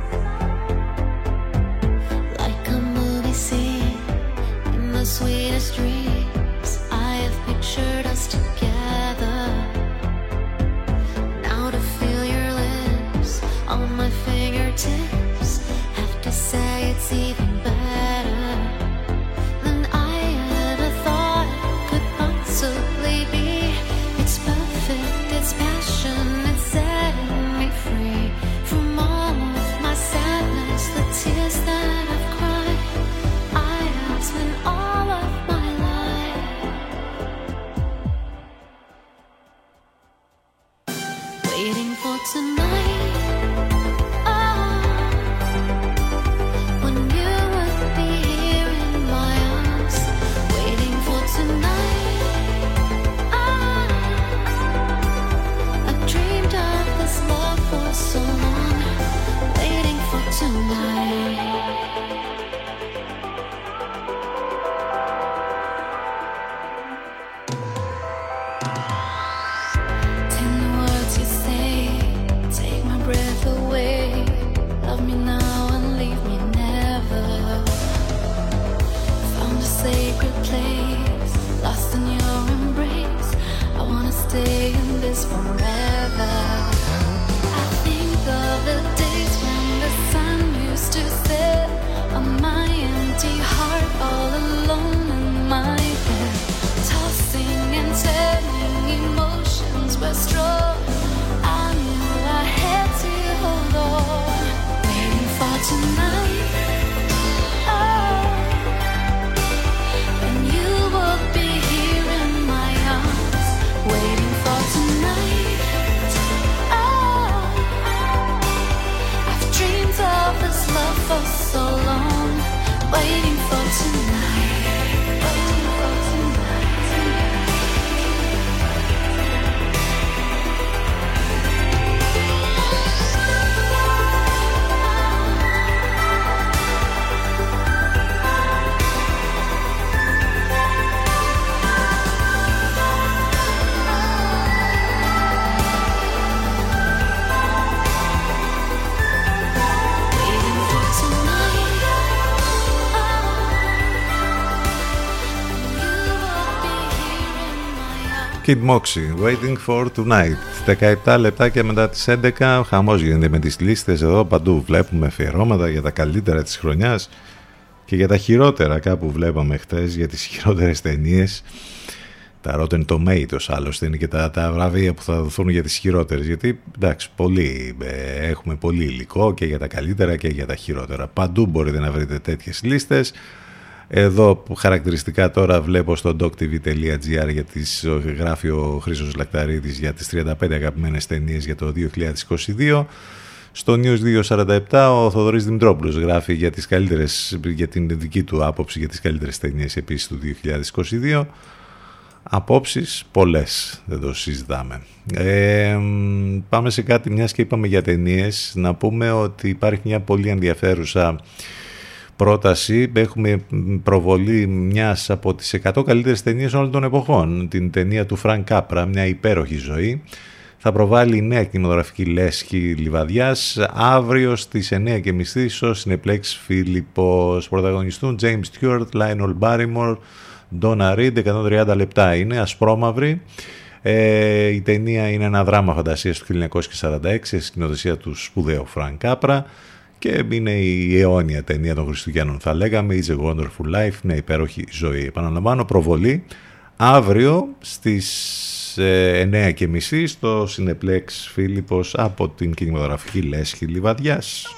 Kid Moxie, Waiting for Tonight. 17 λεπτάκια μετά τις 11, χαμός γίνεται με τις λίστες εδώ παντού. Βλέπουμε αφιερώματα για τα καλύτερα της χρονιάς και για τα χειρότερα κάπου βλέπαμε χτες, για τις χειρότερες ταινίες. Τα Rotten Tomatoes άλλωστε είναι και τα, τα βραβεία που θα δοθούν για τις χειρότερες. Γιατί εντάξει, πολύ, ε, έχουμε πολύ υλικό και για τα καλύτερα και για τα χειρότερα. Παντού μπορείτε να βρείτε τέτοιες λίστες. Εδώ που χαρακτηριστικά τώρα βλέπω στο doctv.gr για τις, γράφει ο Χρήστος Λακταρίδης για τις 35 αγαπημένες ταινίες για το 2022. Στο News 247 ο Θοδωρής Δημητρόπουλος γράφει για, τις καλύτερες, για την δική του άποψη για τις καλύτερες ταινίες επίσης του 2022. Απόψεις πολλές, δεν το συζητάμε. Ε, πάμε σε κάτι, μιας και είπαμε για ταινίες, να πούμε ότι υπάρχει μια πολύ ενδιαφέρουσα πρόταση. Έχουμε προβολή μιας από τις 100 καλύτερες ταινίες όλων των εποχών. Την ταινία του Φρανκ Κάπρα, μια υπέροχη ζωή. θα προβάλλει η νέα κινηματογραφική λέσχη Λιβαδιάς αύριο στις 9.30 στο Cineplex Φίλιππος. Πρωταγωνιστούν James Stewart, Lionel Barrymore, Donna Reed, 130 λεπτά είναι, ασπρόμαυρη. Ε, η ταινία είναι ένα δράμα φαντασίας του 1946 σε σκηνοθεσία του σπουδαίου Φρανκ Κάπρα και είναι η αιώνια ταινία των Χριστουγέννων θα λέγαμε It's a Wonderful Life, μια υπέροχη ζωή. Επαναλαμβάνω προβολή αύριο στις ε, 9.30 στο Cineplex Φίλιππος από την κινηματογραφική λέσχη Λιβαδιάς.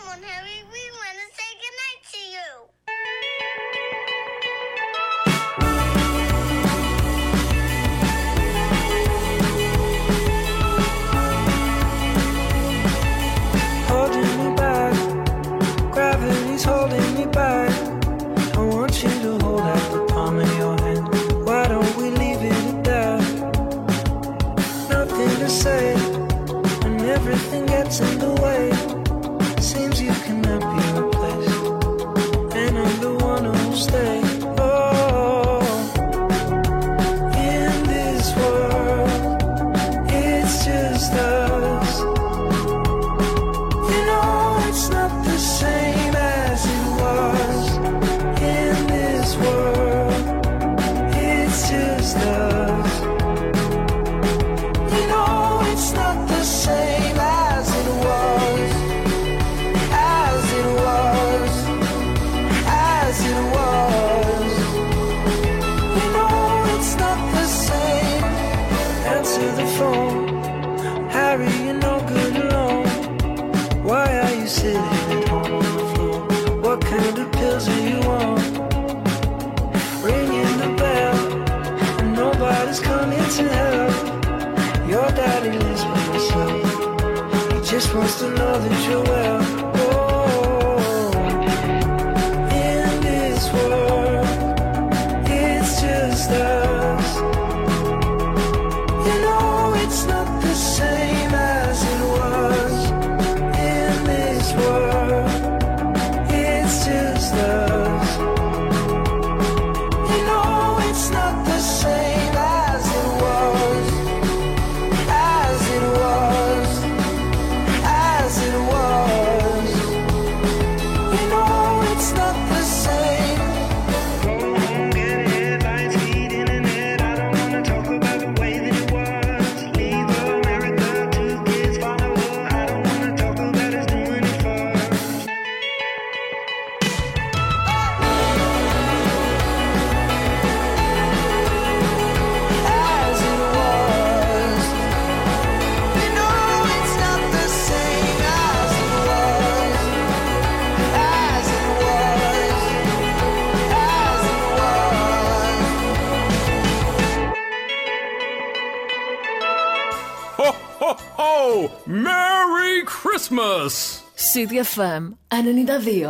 Ho! Merry Christmas! CDFM 92.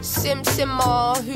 Sim Simmer, who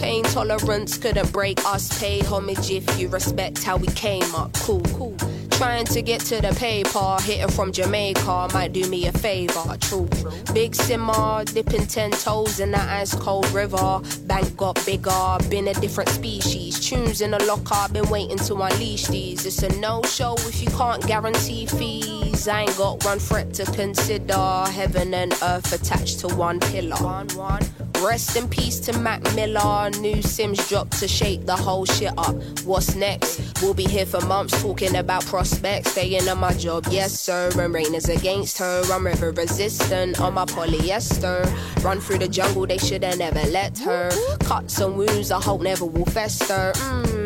pain tolerance couldn't break us. Pay homage if you respect how we came up. Cool, cool. Trying to get to the paper, hitting from Jamaica might do me a favor. True, big simmer, dipping ten toes in that ice cold river. Bank got bigger, been a different species. Tunes in the locker, been waiting to unleash these. It's a no show if you can't guarantee fees. I ain't got one threat to consider. Heaven and earth attached to one pillar. One, one. Rest in peace to Mac Miller. New Sims dropped to shake the whole shit up. What's next? We'll be here for months talking about prospects. Staying on my job, yes sir. And rain is against her. I'm river resistant on my polyester. Run through the jungle, they shoulda never let her. Cuts and wounds, I hope never will fester. Mmm,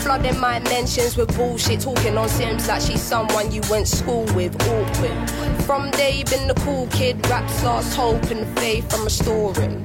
flooding my mentions with bullshit. Talking on Sims like she's someone you went school with. Awkward. From day been the cool kid. Raps lost hope and faith I'm restoring.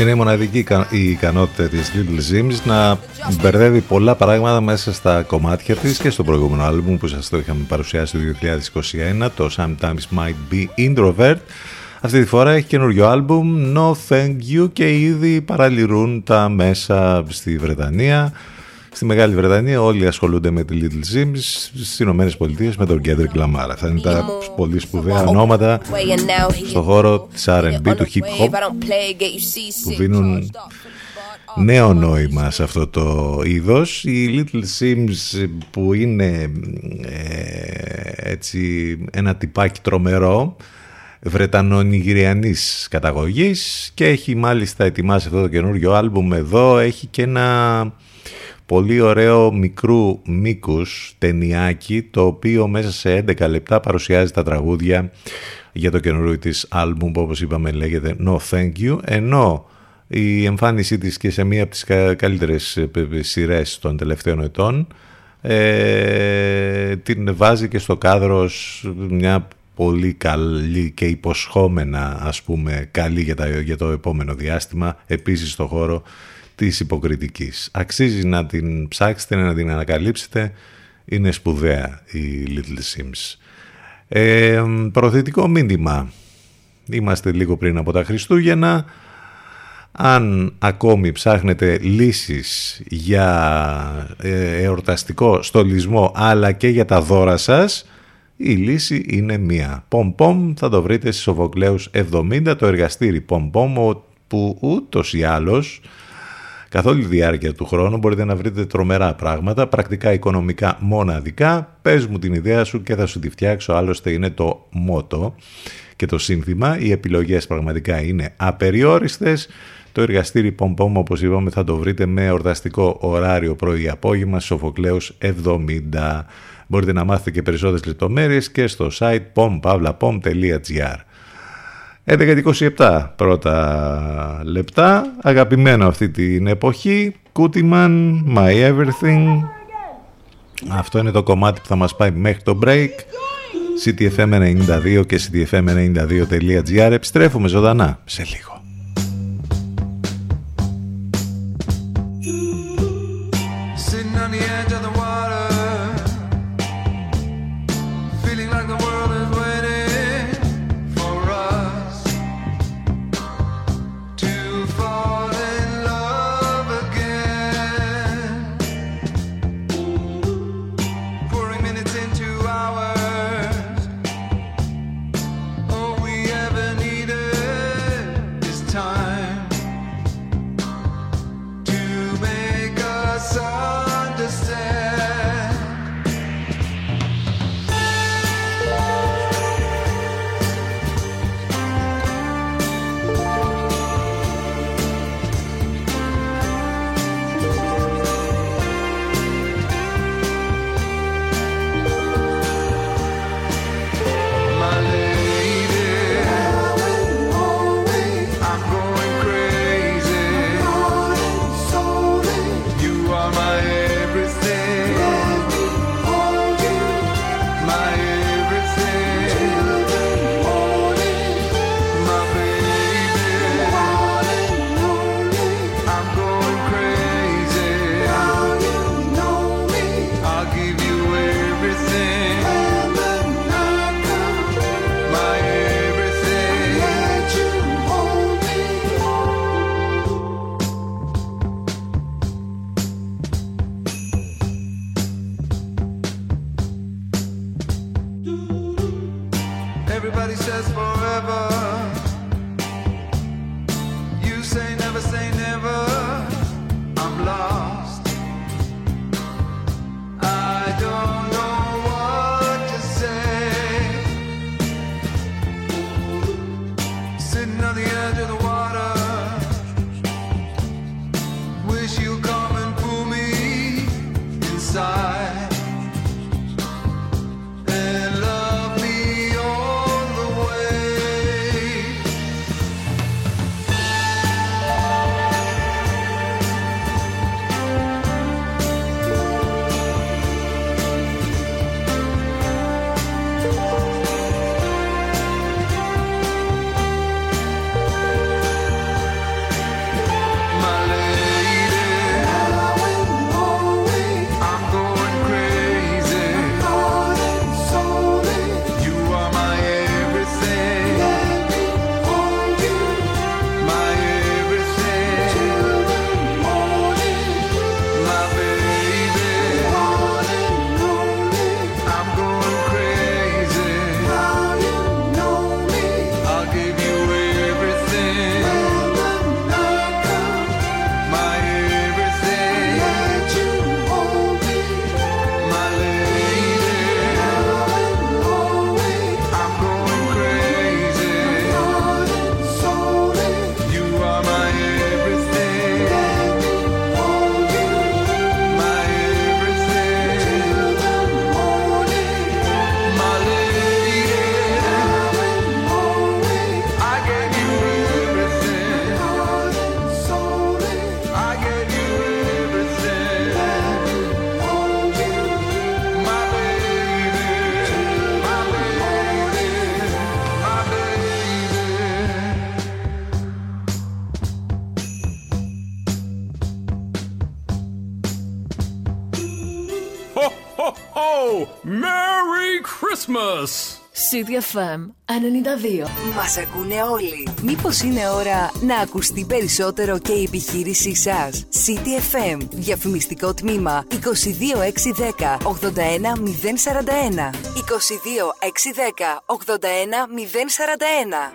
Είναι η μοναδική ικα- η ικανότητα της Little Sims να μπερδεύει πολλά πράγματα μέσα στα κομμάτια της και στο προηγούμενο άλμπουμ που σας το είχαμε παρουσιάσει το 2021, το Sometimes Might Be Introvert. Αυτή τη φορά έχει καινούριο άλμπουμ, No Thank You και ήδη παραλυρούν τα μέσα στη Βρετανία. Στη Μεγάλη Βρετανία όλοι ασχολούνται με τη Little Sims, στις Ηνωμένες Πολιτείες με τον Kendrick Lamar. Αυτά είναι τα πολύ σπουδαία ονόματα στον χώρο της R&B, του hip hop If I don't play, get you see που δίνουν νέο νόημα σε αυτό το είδος. Οι Little Sims που είναι ε, έτσι ένα τυπάκι τρομερό Βρετανο-Νιγηριανής καταγωγής και έχει μάλιστα ετοιμάσει αυτό το καινούριο άλμπουμ εδώ έχει και ένα πολύ ωραίο μικρού μήκους ταινιάκι το οποίο μέσα σε 11 λεπτά παρουσιάζει τα τραγούδια για το καινούριο της άλμπουμ που όπως είπαμε λέγεται No Thank You. Ενώ η εμφάνισή της και σε μία από τις κα- καλύτερες ε, π- π- σειρές των τελευταίων ετών ε, την βάζει και στο κάδρο ως μια πολύ καλή και υποσχόμενα ας πούμε καλή για, τα, για το επόμενο διάστημα. Επίσης στο χώρο της υποκριτικής. Αξίζει να την ψάξετε, να την ανακαλύψετε. Είναι σπουδαία η Little Sims. Ε, προθετικό μήνυμα. Είμαστε λίγο πριν από τα Χριστούγεννα. Αν ακόμη ψάχνετε λύσεις για ε, εορταστικό στολισμό αλλά και για τα δώρα σας, η λύση είναι μία. Πομ Πομ θα το βρείτε στις Σοφοκλέους 70, το εργαστήρι Πομ Πομ, που ούτως ή άλλως καθ' όλη τη διάρκεια του χρόνου μπορείτε να βρείτε τρομερά πράγματα, πρακτικά οικονομικά μοναδικά. Πες μου την ιδέα σου και θα σου τη φτιάξω, άλλωστε είναι το μότο και το σύνθημα. Οι επιλογές πραγματικά είναι απεριόριστες. Το εργαστήρι Πομπόμ, όπως είπαμε, θα το βρείτε με εορταστικό ωράριο πρωί-απόγευμα, Σοφοκλέους 70. Μπορείτε να μάθετε και περισσότερες λεπτομέρειες και στο site pompavlapom.gr 11.27 πρώτα λεπτά, αγαπημένο αυτή την εποχή, Κούτιμαν, My Everything. Αυτό είναι το κομμάτι που θα μας πάει μέχρι το break. CTFM92 και CTFM92.gr Επιστρέφουμε ζωντανά σε λίγο. City 92. Μας ακούνε όλοι. Μήπως είναι ώρα να ακουστεί περισσότερο και η επιχείρησή σας; City FM. Διαφημιστικό τμήμα 22610 81041. 22610 81041.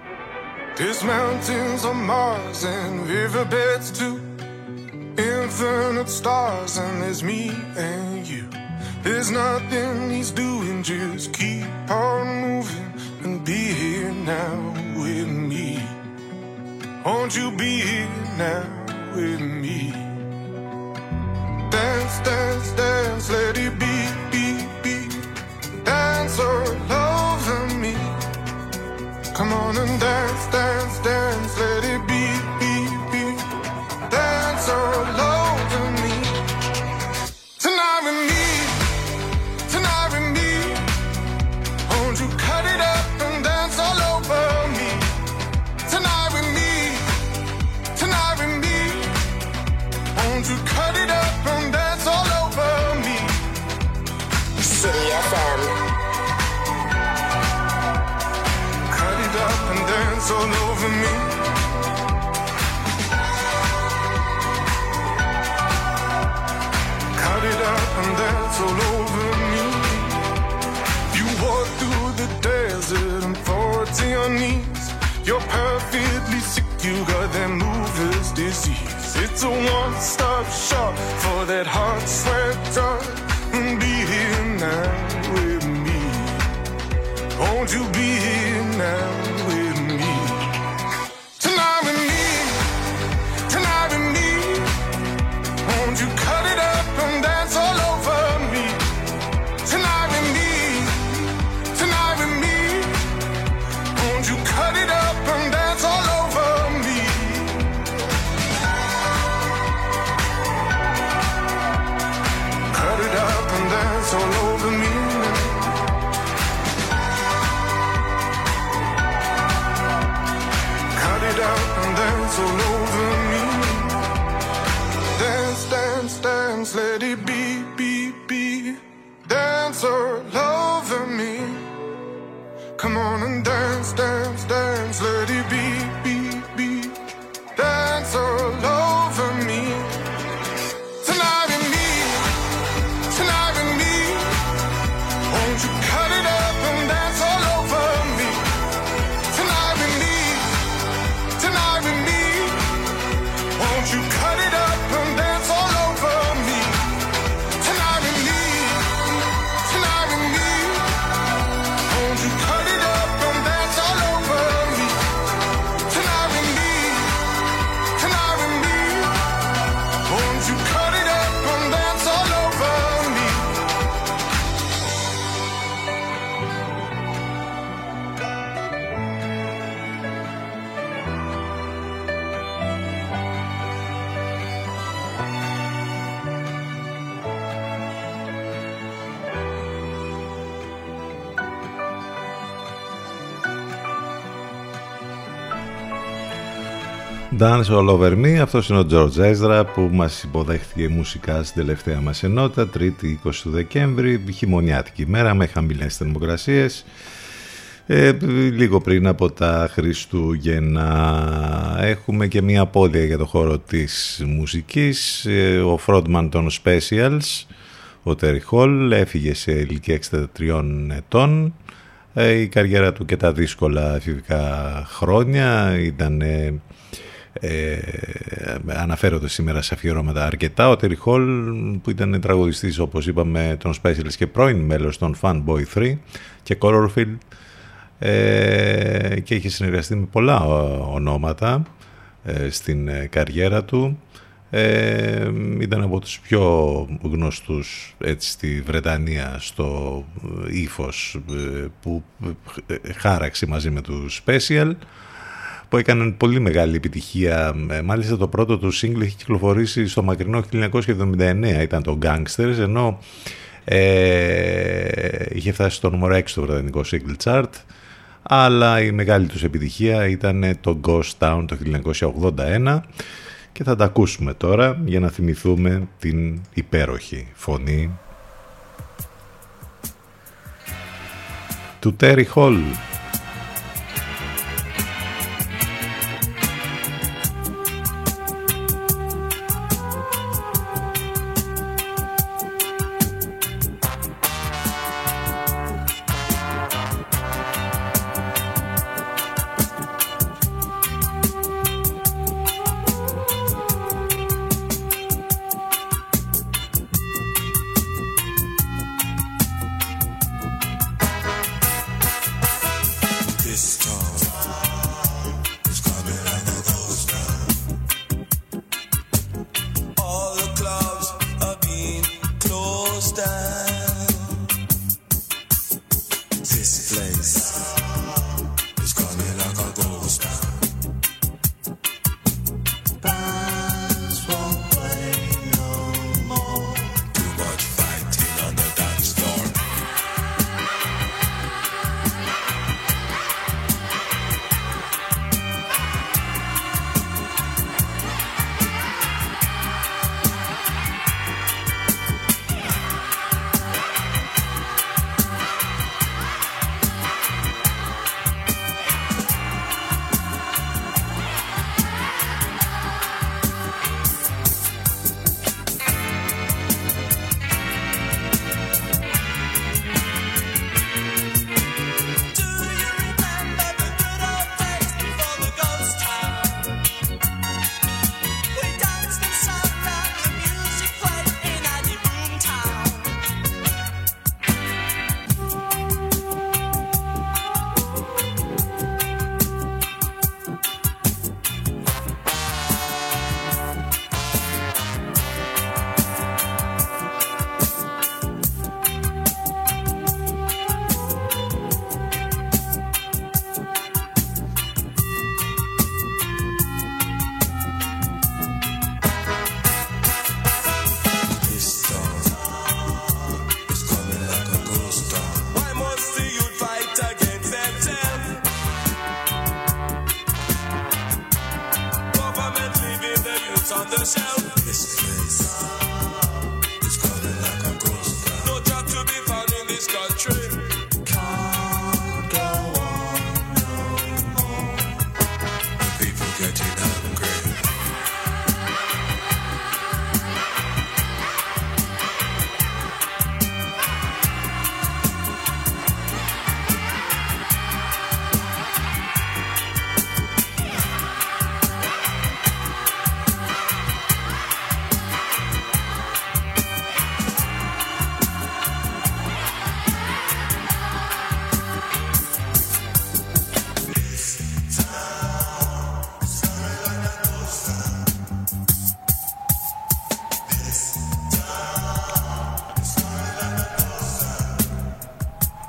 These mountains are Mars and riverbeds too. Infinite stars and there's me and you. There's nothing he's doing, just keep on moving and be here now with me. Won't you be here now with me? Dance, dance, dance, let it be, be, be. Dance all over me. Come on and dance, dance, dance, let it be, be, be. Dance all over me. Tonight with me, City FM. Cut it up and dance all over me. Cut it up and dance all over me. You walk through the desert and fall to your knees. You're perfectly sick, you got that mover's disease. It's a one-stop shop for that hot sweat drug. Be here now with me. Won't you be here now with me? Tonight with me, tonight with me. Won't you cut it up let it be, be, be. Dance all over me. Come on and dance, dance, dance, let it be, be, be. Dance all Dance All Over Me, αυτός είναι ο George Ezra που μας υποδέχτηκε μουσικά στην τελευταία μας ενότητα, 3η 20 του Δεκέμβρη, χειμωνιάτικη ημέρα με χαμηλές θερμοκρασίες. Ε, λίγο πριν από τα Χριστούγεννα έχουμε και μια απώλεια για το χώρο της μουσικής. Ε, ο frontman των Specials, ο Terry Hall, έφυγε σε ηλικία 63 ετών. Ε, η καριέρα του και τα δύσκολα εφηβικά χρόνια ήταν... Ε, ε, αναφέρονται σήμερα σε αφιερώματα αρκετά. Ο Terry Hall που ήταν τραγουδιστής όπως είπαμε των Specials και πρώην μέλος των Fanboy 3 και Colorfield ε, και είχε συνεργαστεί με πολλά ονόματα ε, στην ε, καριέρα του. Ε, ήταν από τους πιο γνωστούς έτσι, στη Βρετανία στο ύφος που χάραξε μαζί με τους Special που έκαναν πολύ μεγάλη επιτυχία. Μάλιστα το πρώτο του single έχει κυκλοφορήσει στο μακρινό 1979, ήταν το Gangsters, ενώ ε, είχε φτάσει στο νούμερο 6 στο βρετανικό single chart αλλά η μεγάλη τους επιτυχία ήταν το Ghost Town το 1981 και θα τα ακούσουμε τώρα για να θυμηθούμε την υπέροχη φωνή του Terry Hall.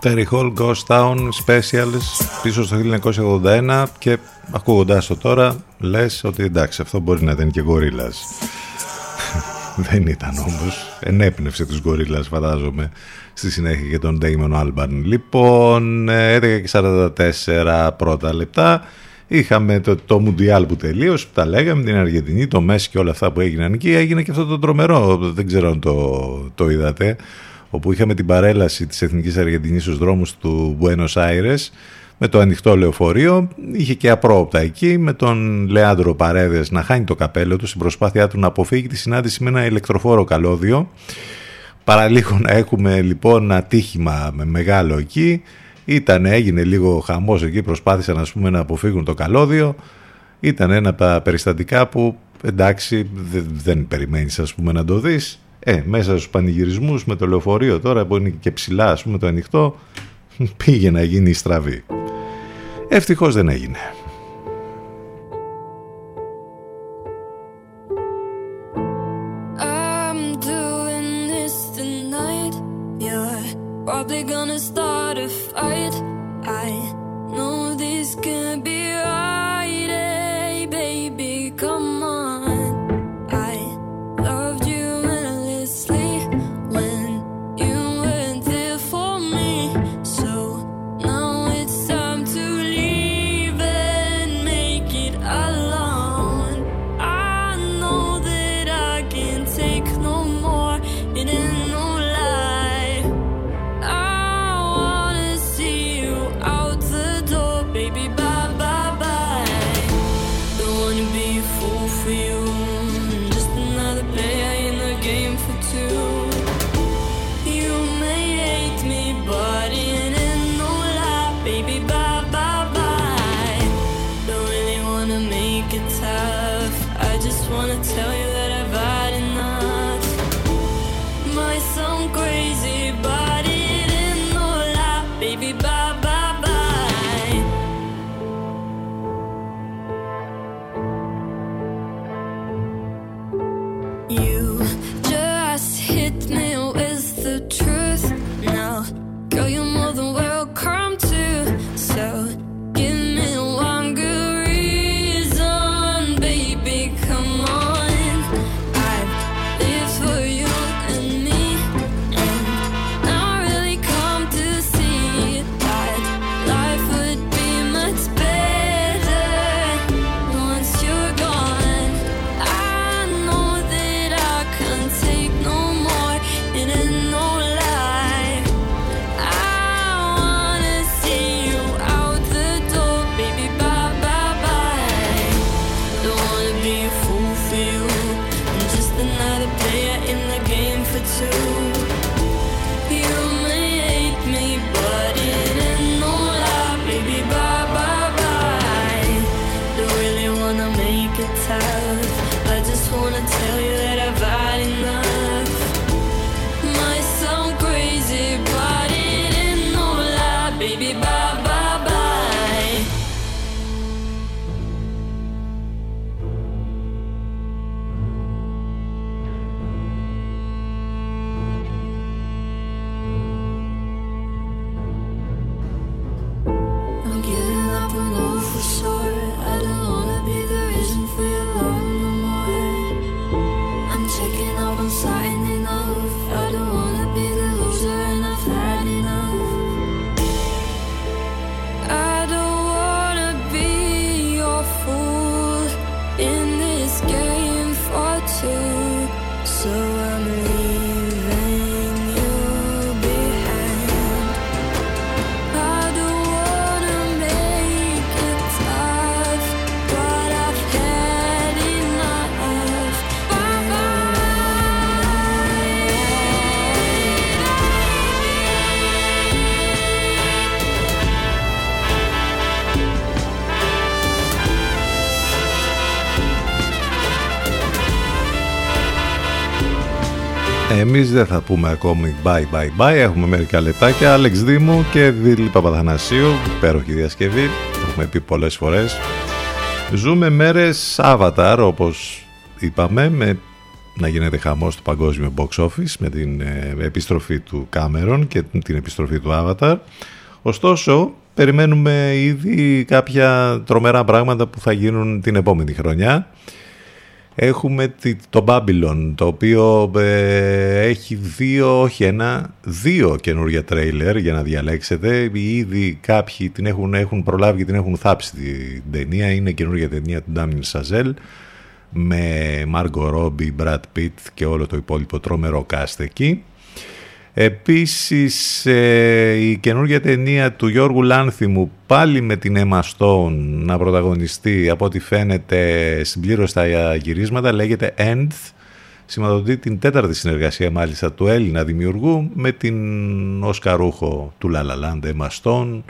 Terry Hall, Ghost Town, Specials πίσω στο 1981 και ακούγοντάς το τώρα λες ότι εντάξει αυτό μπορεί να ήταν και γορίλας. Δεν ήταν όμως. Ενέπνευσε τους γορίλας φαντάζομαι στη συνέχεια και τον Damon Alban. Λοιπόν, 11.44 πρώτα λεπτά. Είχαμε το, το Μουντιάλ που τελείωσε, που τα λέγαμε, την Αργεντινή, το Μέση και όλα αυτά που έγιναν εκεί. Έγινε και αυτό το τρομερό, δεν ξέρω αν το είδατε όπου είχαμε την παρέλαση της Εθνικής Αργεντινής στους δρόμους του Buenos Aires με το ανοιχτό λεωφορείο, είχε και απρόοπτα εκεί με τον Λεάντρο Παρέδες να χάνει το καπέλο του στην προσπάθειά του να αποφύγει τη συνάντηση με ένα ηλεκτροφόρο καλώδιο. Παραλίγο να έχουμε λοιπόν ένα με μεγάλο εκεί. Ήταν, έγινε λίγο χαμός εκεί, προσπάθησαν ας πούμε, να αποφύγουν το καλώδιο. Ήταν ένα από τα περιστατικά που εντάξει δεν περιμένεις ας πούμε να το δεις ε, μέσα στους πανηγυρισμούς με το λεωφορείο τώρα που είναι και ψηλά ας πούμε το ανοιχτό πήγε να γίνει η στραβή. Ευτυχώς δεν έγινε. δεν θα πούμε ακόμη bye bye bye. Έχουμε μερικά λεπτάκια. Άλεξ Δήμου και Δήλη Παπαθανασίου. Υπέροχη διασκευή. Έχουμε πει πολλές φορές. Ζούμε μέρες Avatar όπως είπαμε με να γίνεται χαμός στο παγκόσμιο box office με την ε, επιστροφή του Κάμερον και την επιστροφή του Avatar. Ωστόσο, περιμένουμε ήδη κάποια τρομερά πράγματα που θα γίνουν την επόμενη χρονιά. Babylon, το οποίο ε, έχει δύο, όχι ένα, δύο καινούργια τρέιλερ για να διαλέξετε. Ήδη κάποιοι την έχουν, έχουν προλάβει και την έχουν θάψει την ταινία. Είναι καινούργια ταινία του Ντάμιν Σαζέλ με Μάργκο Ρόμπι, Μπρατ Πιτ και όλο το υπόλοιπο τρομερό cast εκεί. Επίσης ε, η καινούργια ταινία του Γιώργου Λάνθιμου πάλι με την Emma Stone να πρωταγωνιστεί από ό,τι φαίνεται συμπλήρωσε τα γυρίσματα λέγεται End. Σηματοδοτεί την τέταρτη συνεργασία μάλιστα του Έλληνα δημιουργού με την Οσκαρούχο του La La Land Emma Stone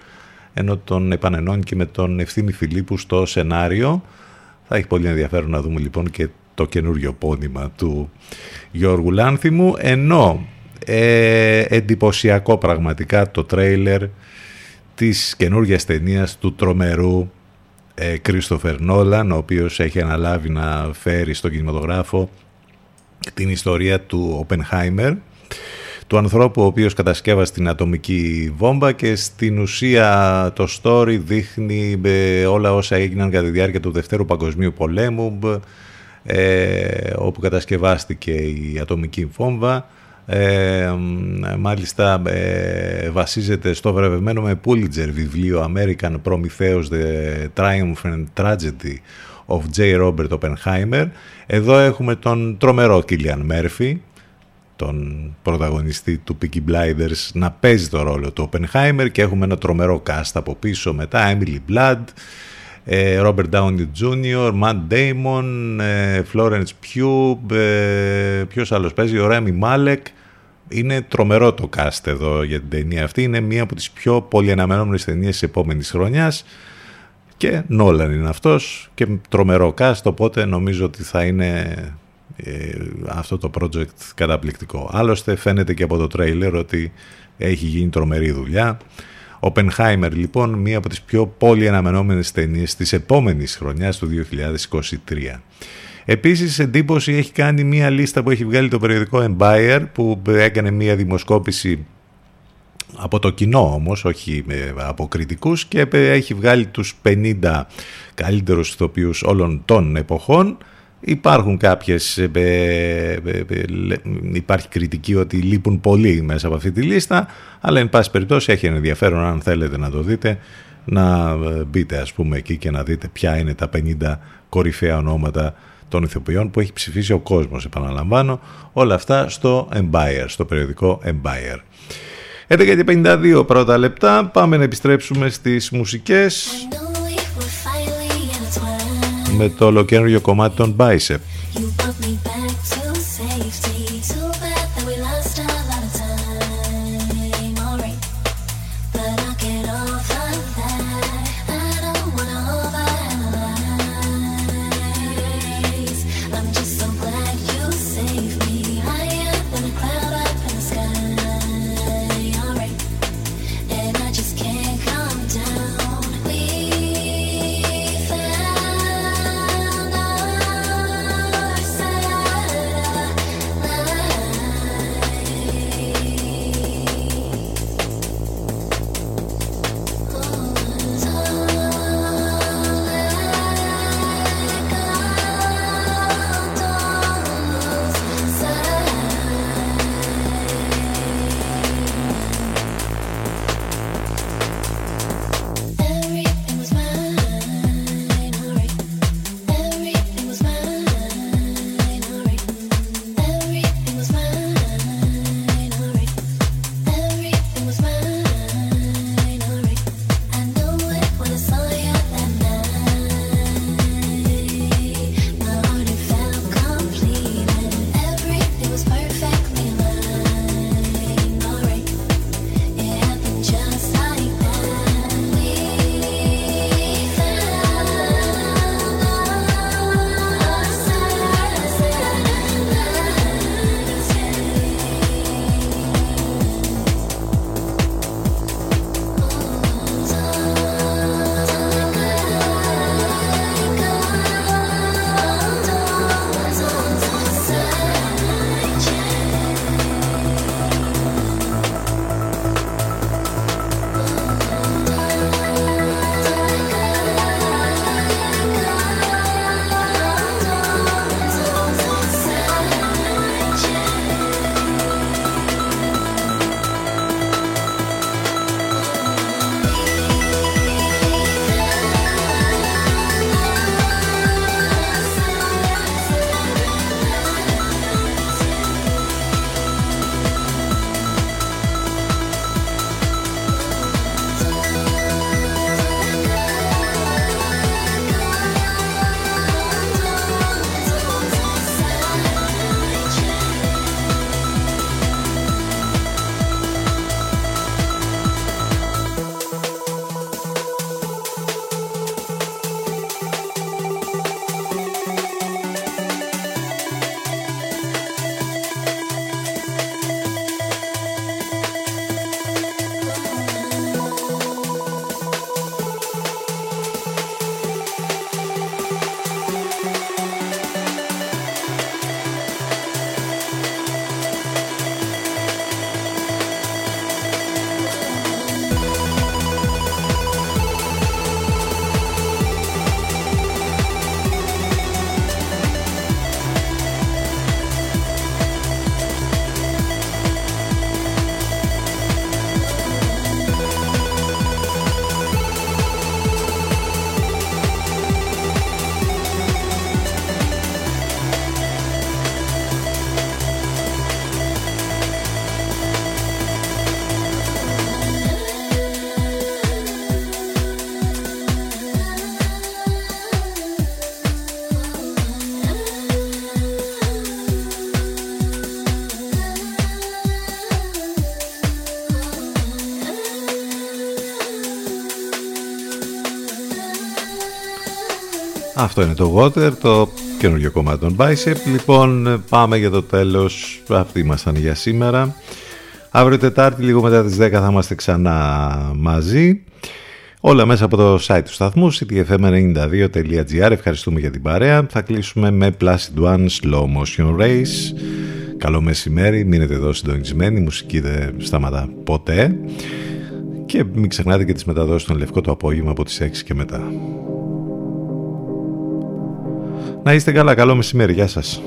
ενώ τον επανενώνει και με τον Ευθύμη Φιλίππου στο σενάριο. Θα έχει πολύ ενδιαφέρον να δούμε λοιπόν και το καινούριο πόνημα του Γιώργου Λάνθιμου ενώ ε, εντυπωσιακό πραγματικά το τρέιλερ της καινούργιας ταινίας του τρομερού Κρίστοφερ Νόλαν ο οποίος έχει αναλάβει να φέρει στον κινηματογράφο την ιστορία του Οπενχάιμερ του ανθρώπου ο οποίος κατασκεύασε την ατομική βόμβα και στην ουσία το story δείχνει ε, όλα όσα έγιναν κατά τη διάρκεια του Δευτέρου Παγκοσμίου Πολέμου ε, όπου κατασκευάστηκε η ατομική βόμβα ε, μάλιστα ε, βασίζεται στο βραβευμένο με Pulitzer βιβλίο American Prometheus The Triumph and Tragedy of J. Robert Oppenheimer εδώ έχουμε τον τρομερό Κίλιαν Murphy τον πρωταγωνιστή του Peaky Blinders να παίζει το ρόλο του Oppenheimer και έχουμε ένα τρομερό cast από πίσω μετά Emily Blood ε, Robert Downey Jr., Matt Damon, ε, Florence Pugh, ε, ποιος άλλος παίζει, ο Rami Malek. Είναι τρομερό το cast εδώ για την ταινία αυτή. Είναι μία από τις πιο πολύ αναμενόμενες ταινίες της επόμενης χρονιάς. Και Νόλαν είναι αυτός και τρομερό cast, οπότε νομίζω ότι θα είναι ε, αυτό το project καταπληκτικό. Άλλωστε φαίνεται και από το τρέιλερ ότι έχει γίνει τρομερή δουλειά. Oppenheimer λοιπόν, μία από τις πιο πολύ αναμενόμενες ταινίες της επόμενης χρονιάς του 2023. Επίσης εντύπωση έχει κάνει μία λίστα που έχει βγάλει το περιοδικό Empire που έκανε μία δημοσκόπηση από το κοινό όμως, όχι από κριτικούς και έχει βγάλει τους 50 καλύτερους ηθοποιούς όλων των εποχών Υπάρχουν κάποιες, ε, ε, ε, υπάρχει κριτική ότι λείπουν πολλοί μέσα από αυτή τη λίστα, αλλά εν πάση περιπτώσει έχει ενδιαφέρον αν θέλετε να το δείτε, να μπείτε ας πούμε εκεί και να δείτε ποια είναι τα 50 κορυφαία ονόματα των ηθοποιών που έχει ψηφίσει ο κόσμος, επαναλαμβάνω, όλα αυτά στο Empire, στο περιοδικό Empire. 11 και 52 πρώτα λεπτά, πάμε να επιστρέψουμε στις μουσικές με το ολοκαίριο κομμάτι των Bicep. Αυτό είναι το Water, το καινούργιο κομμάτι των Bicep. Λοιπόν, πάμε για το τέλος. Αυτοί ήμασταν για σήμερα. Αύριο Τετάρτη, λίγο μετά τις 10 θα είμαστε ξανά μαζί. Όλα μέσα από το site του σταθμού ctfm92.gr Ευχαριστούμε για την παρέα. Θα κλείσουμε με Placid One Slow Motion Race. Καλό μεσημέρι, μείνετε εδώ συντονισμένοι, η μουσική δεν σταματά ποτέ. Και μην ξεχνάτε και τις μεταδόσεις των Λευκό το απόγευμα από τις 6 και μετά. Να είστε καλά, καλό μεσημέρι, γεια σας.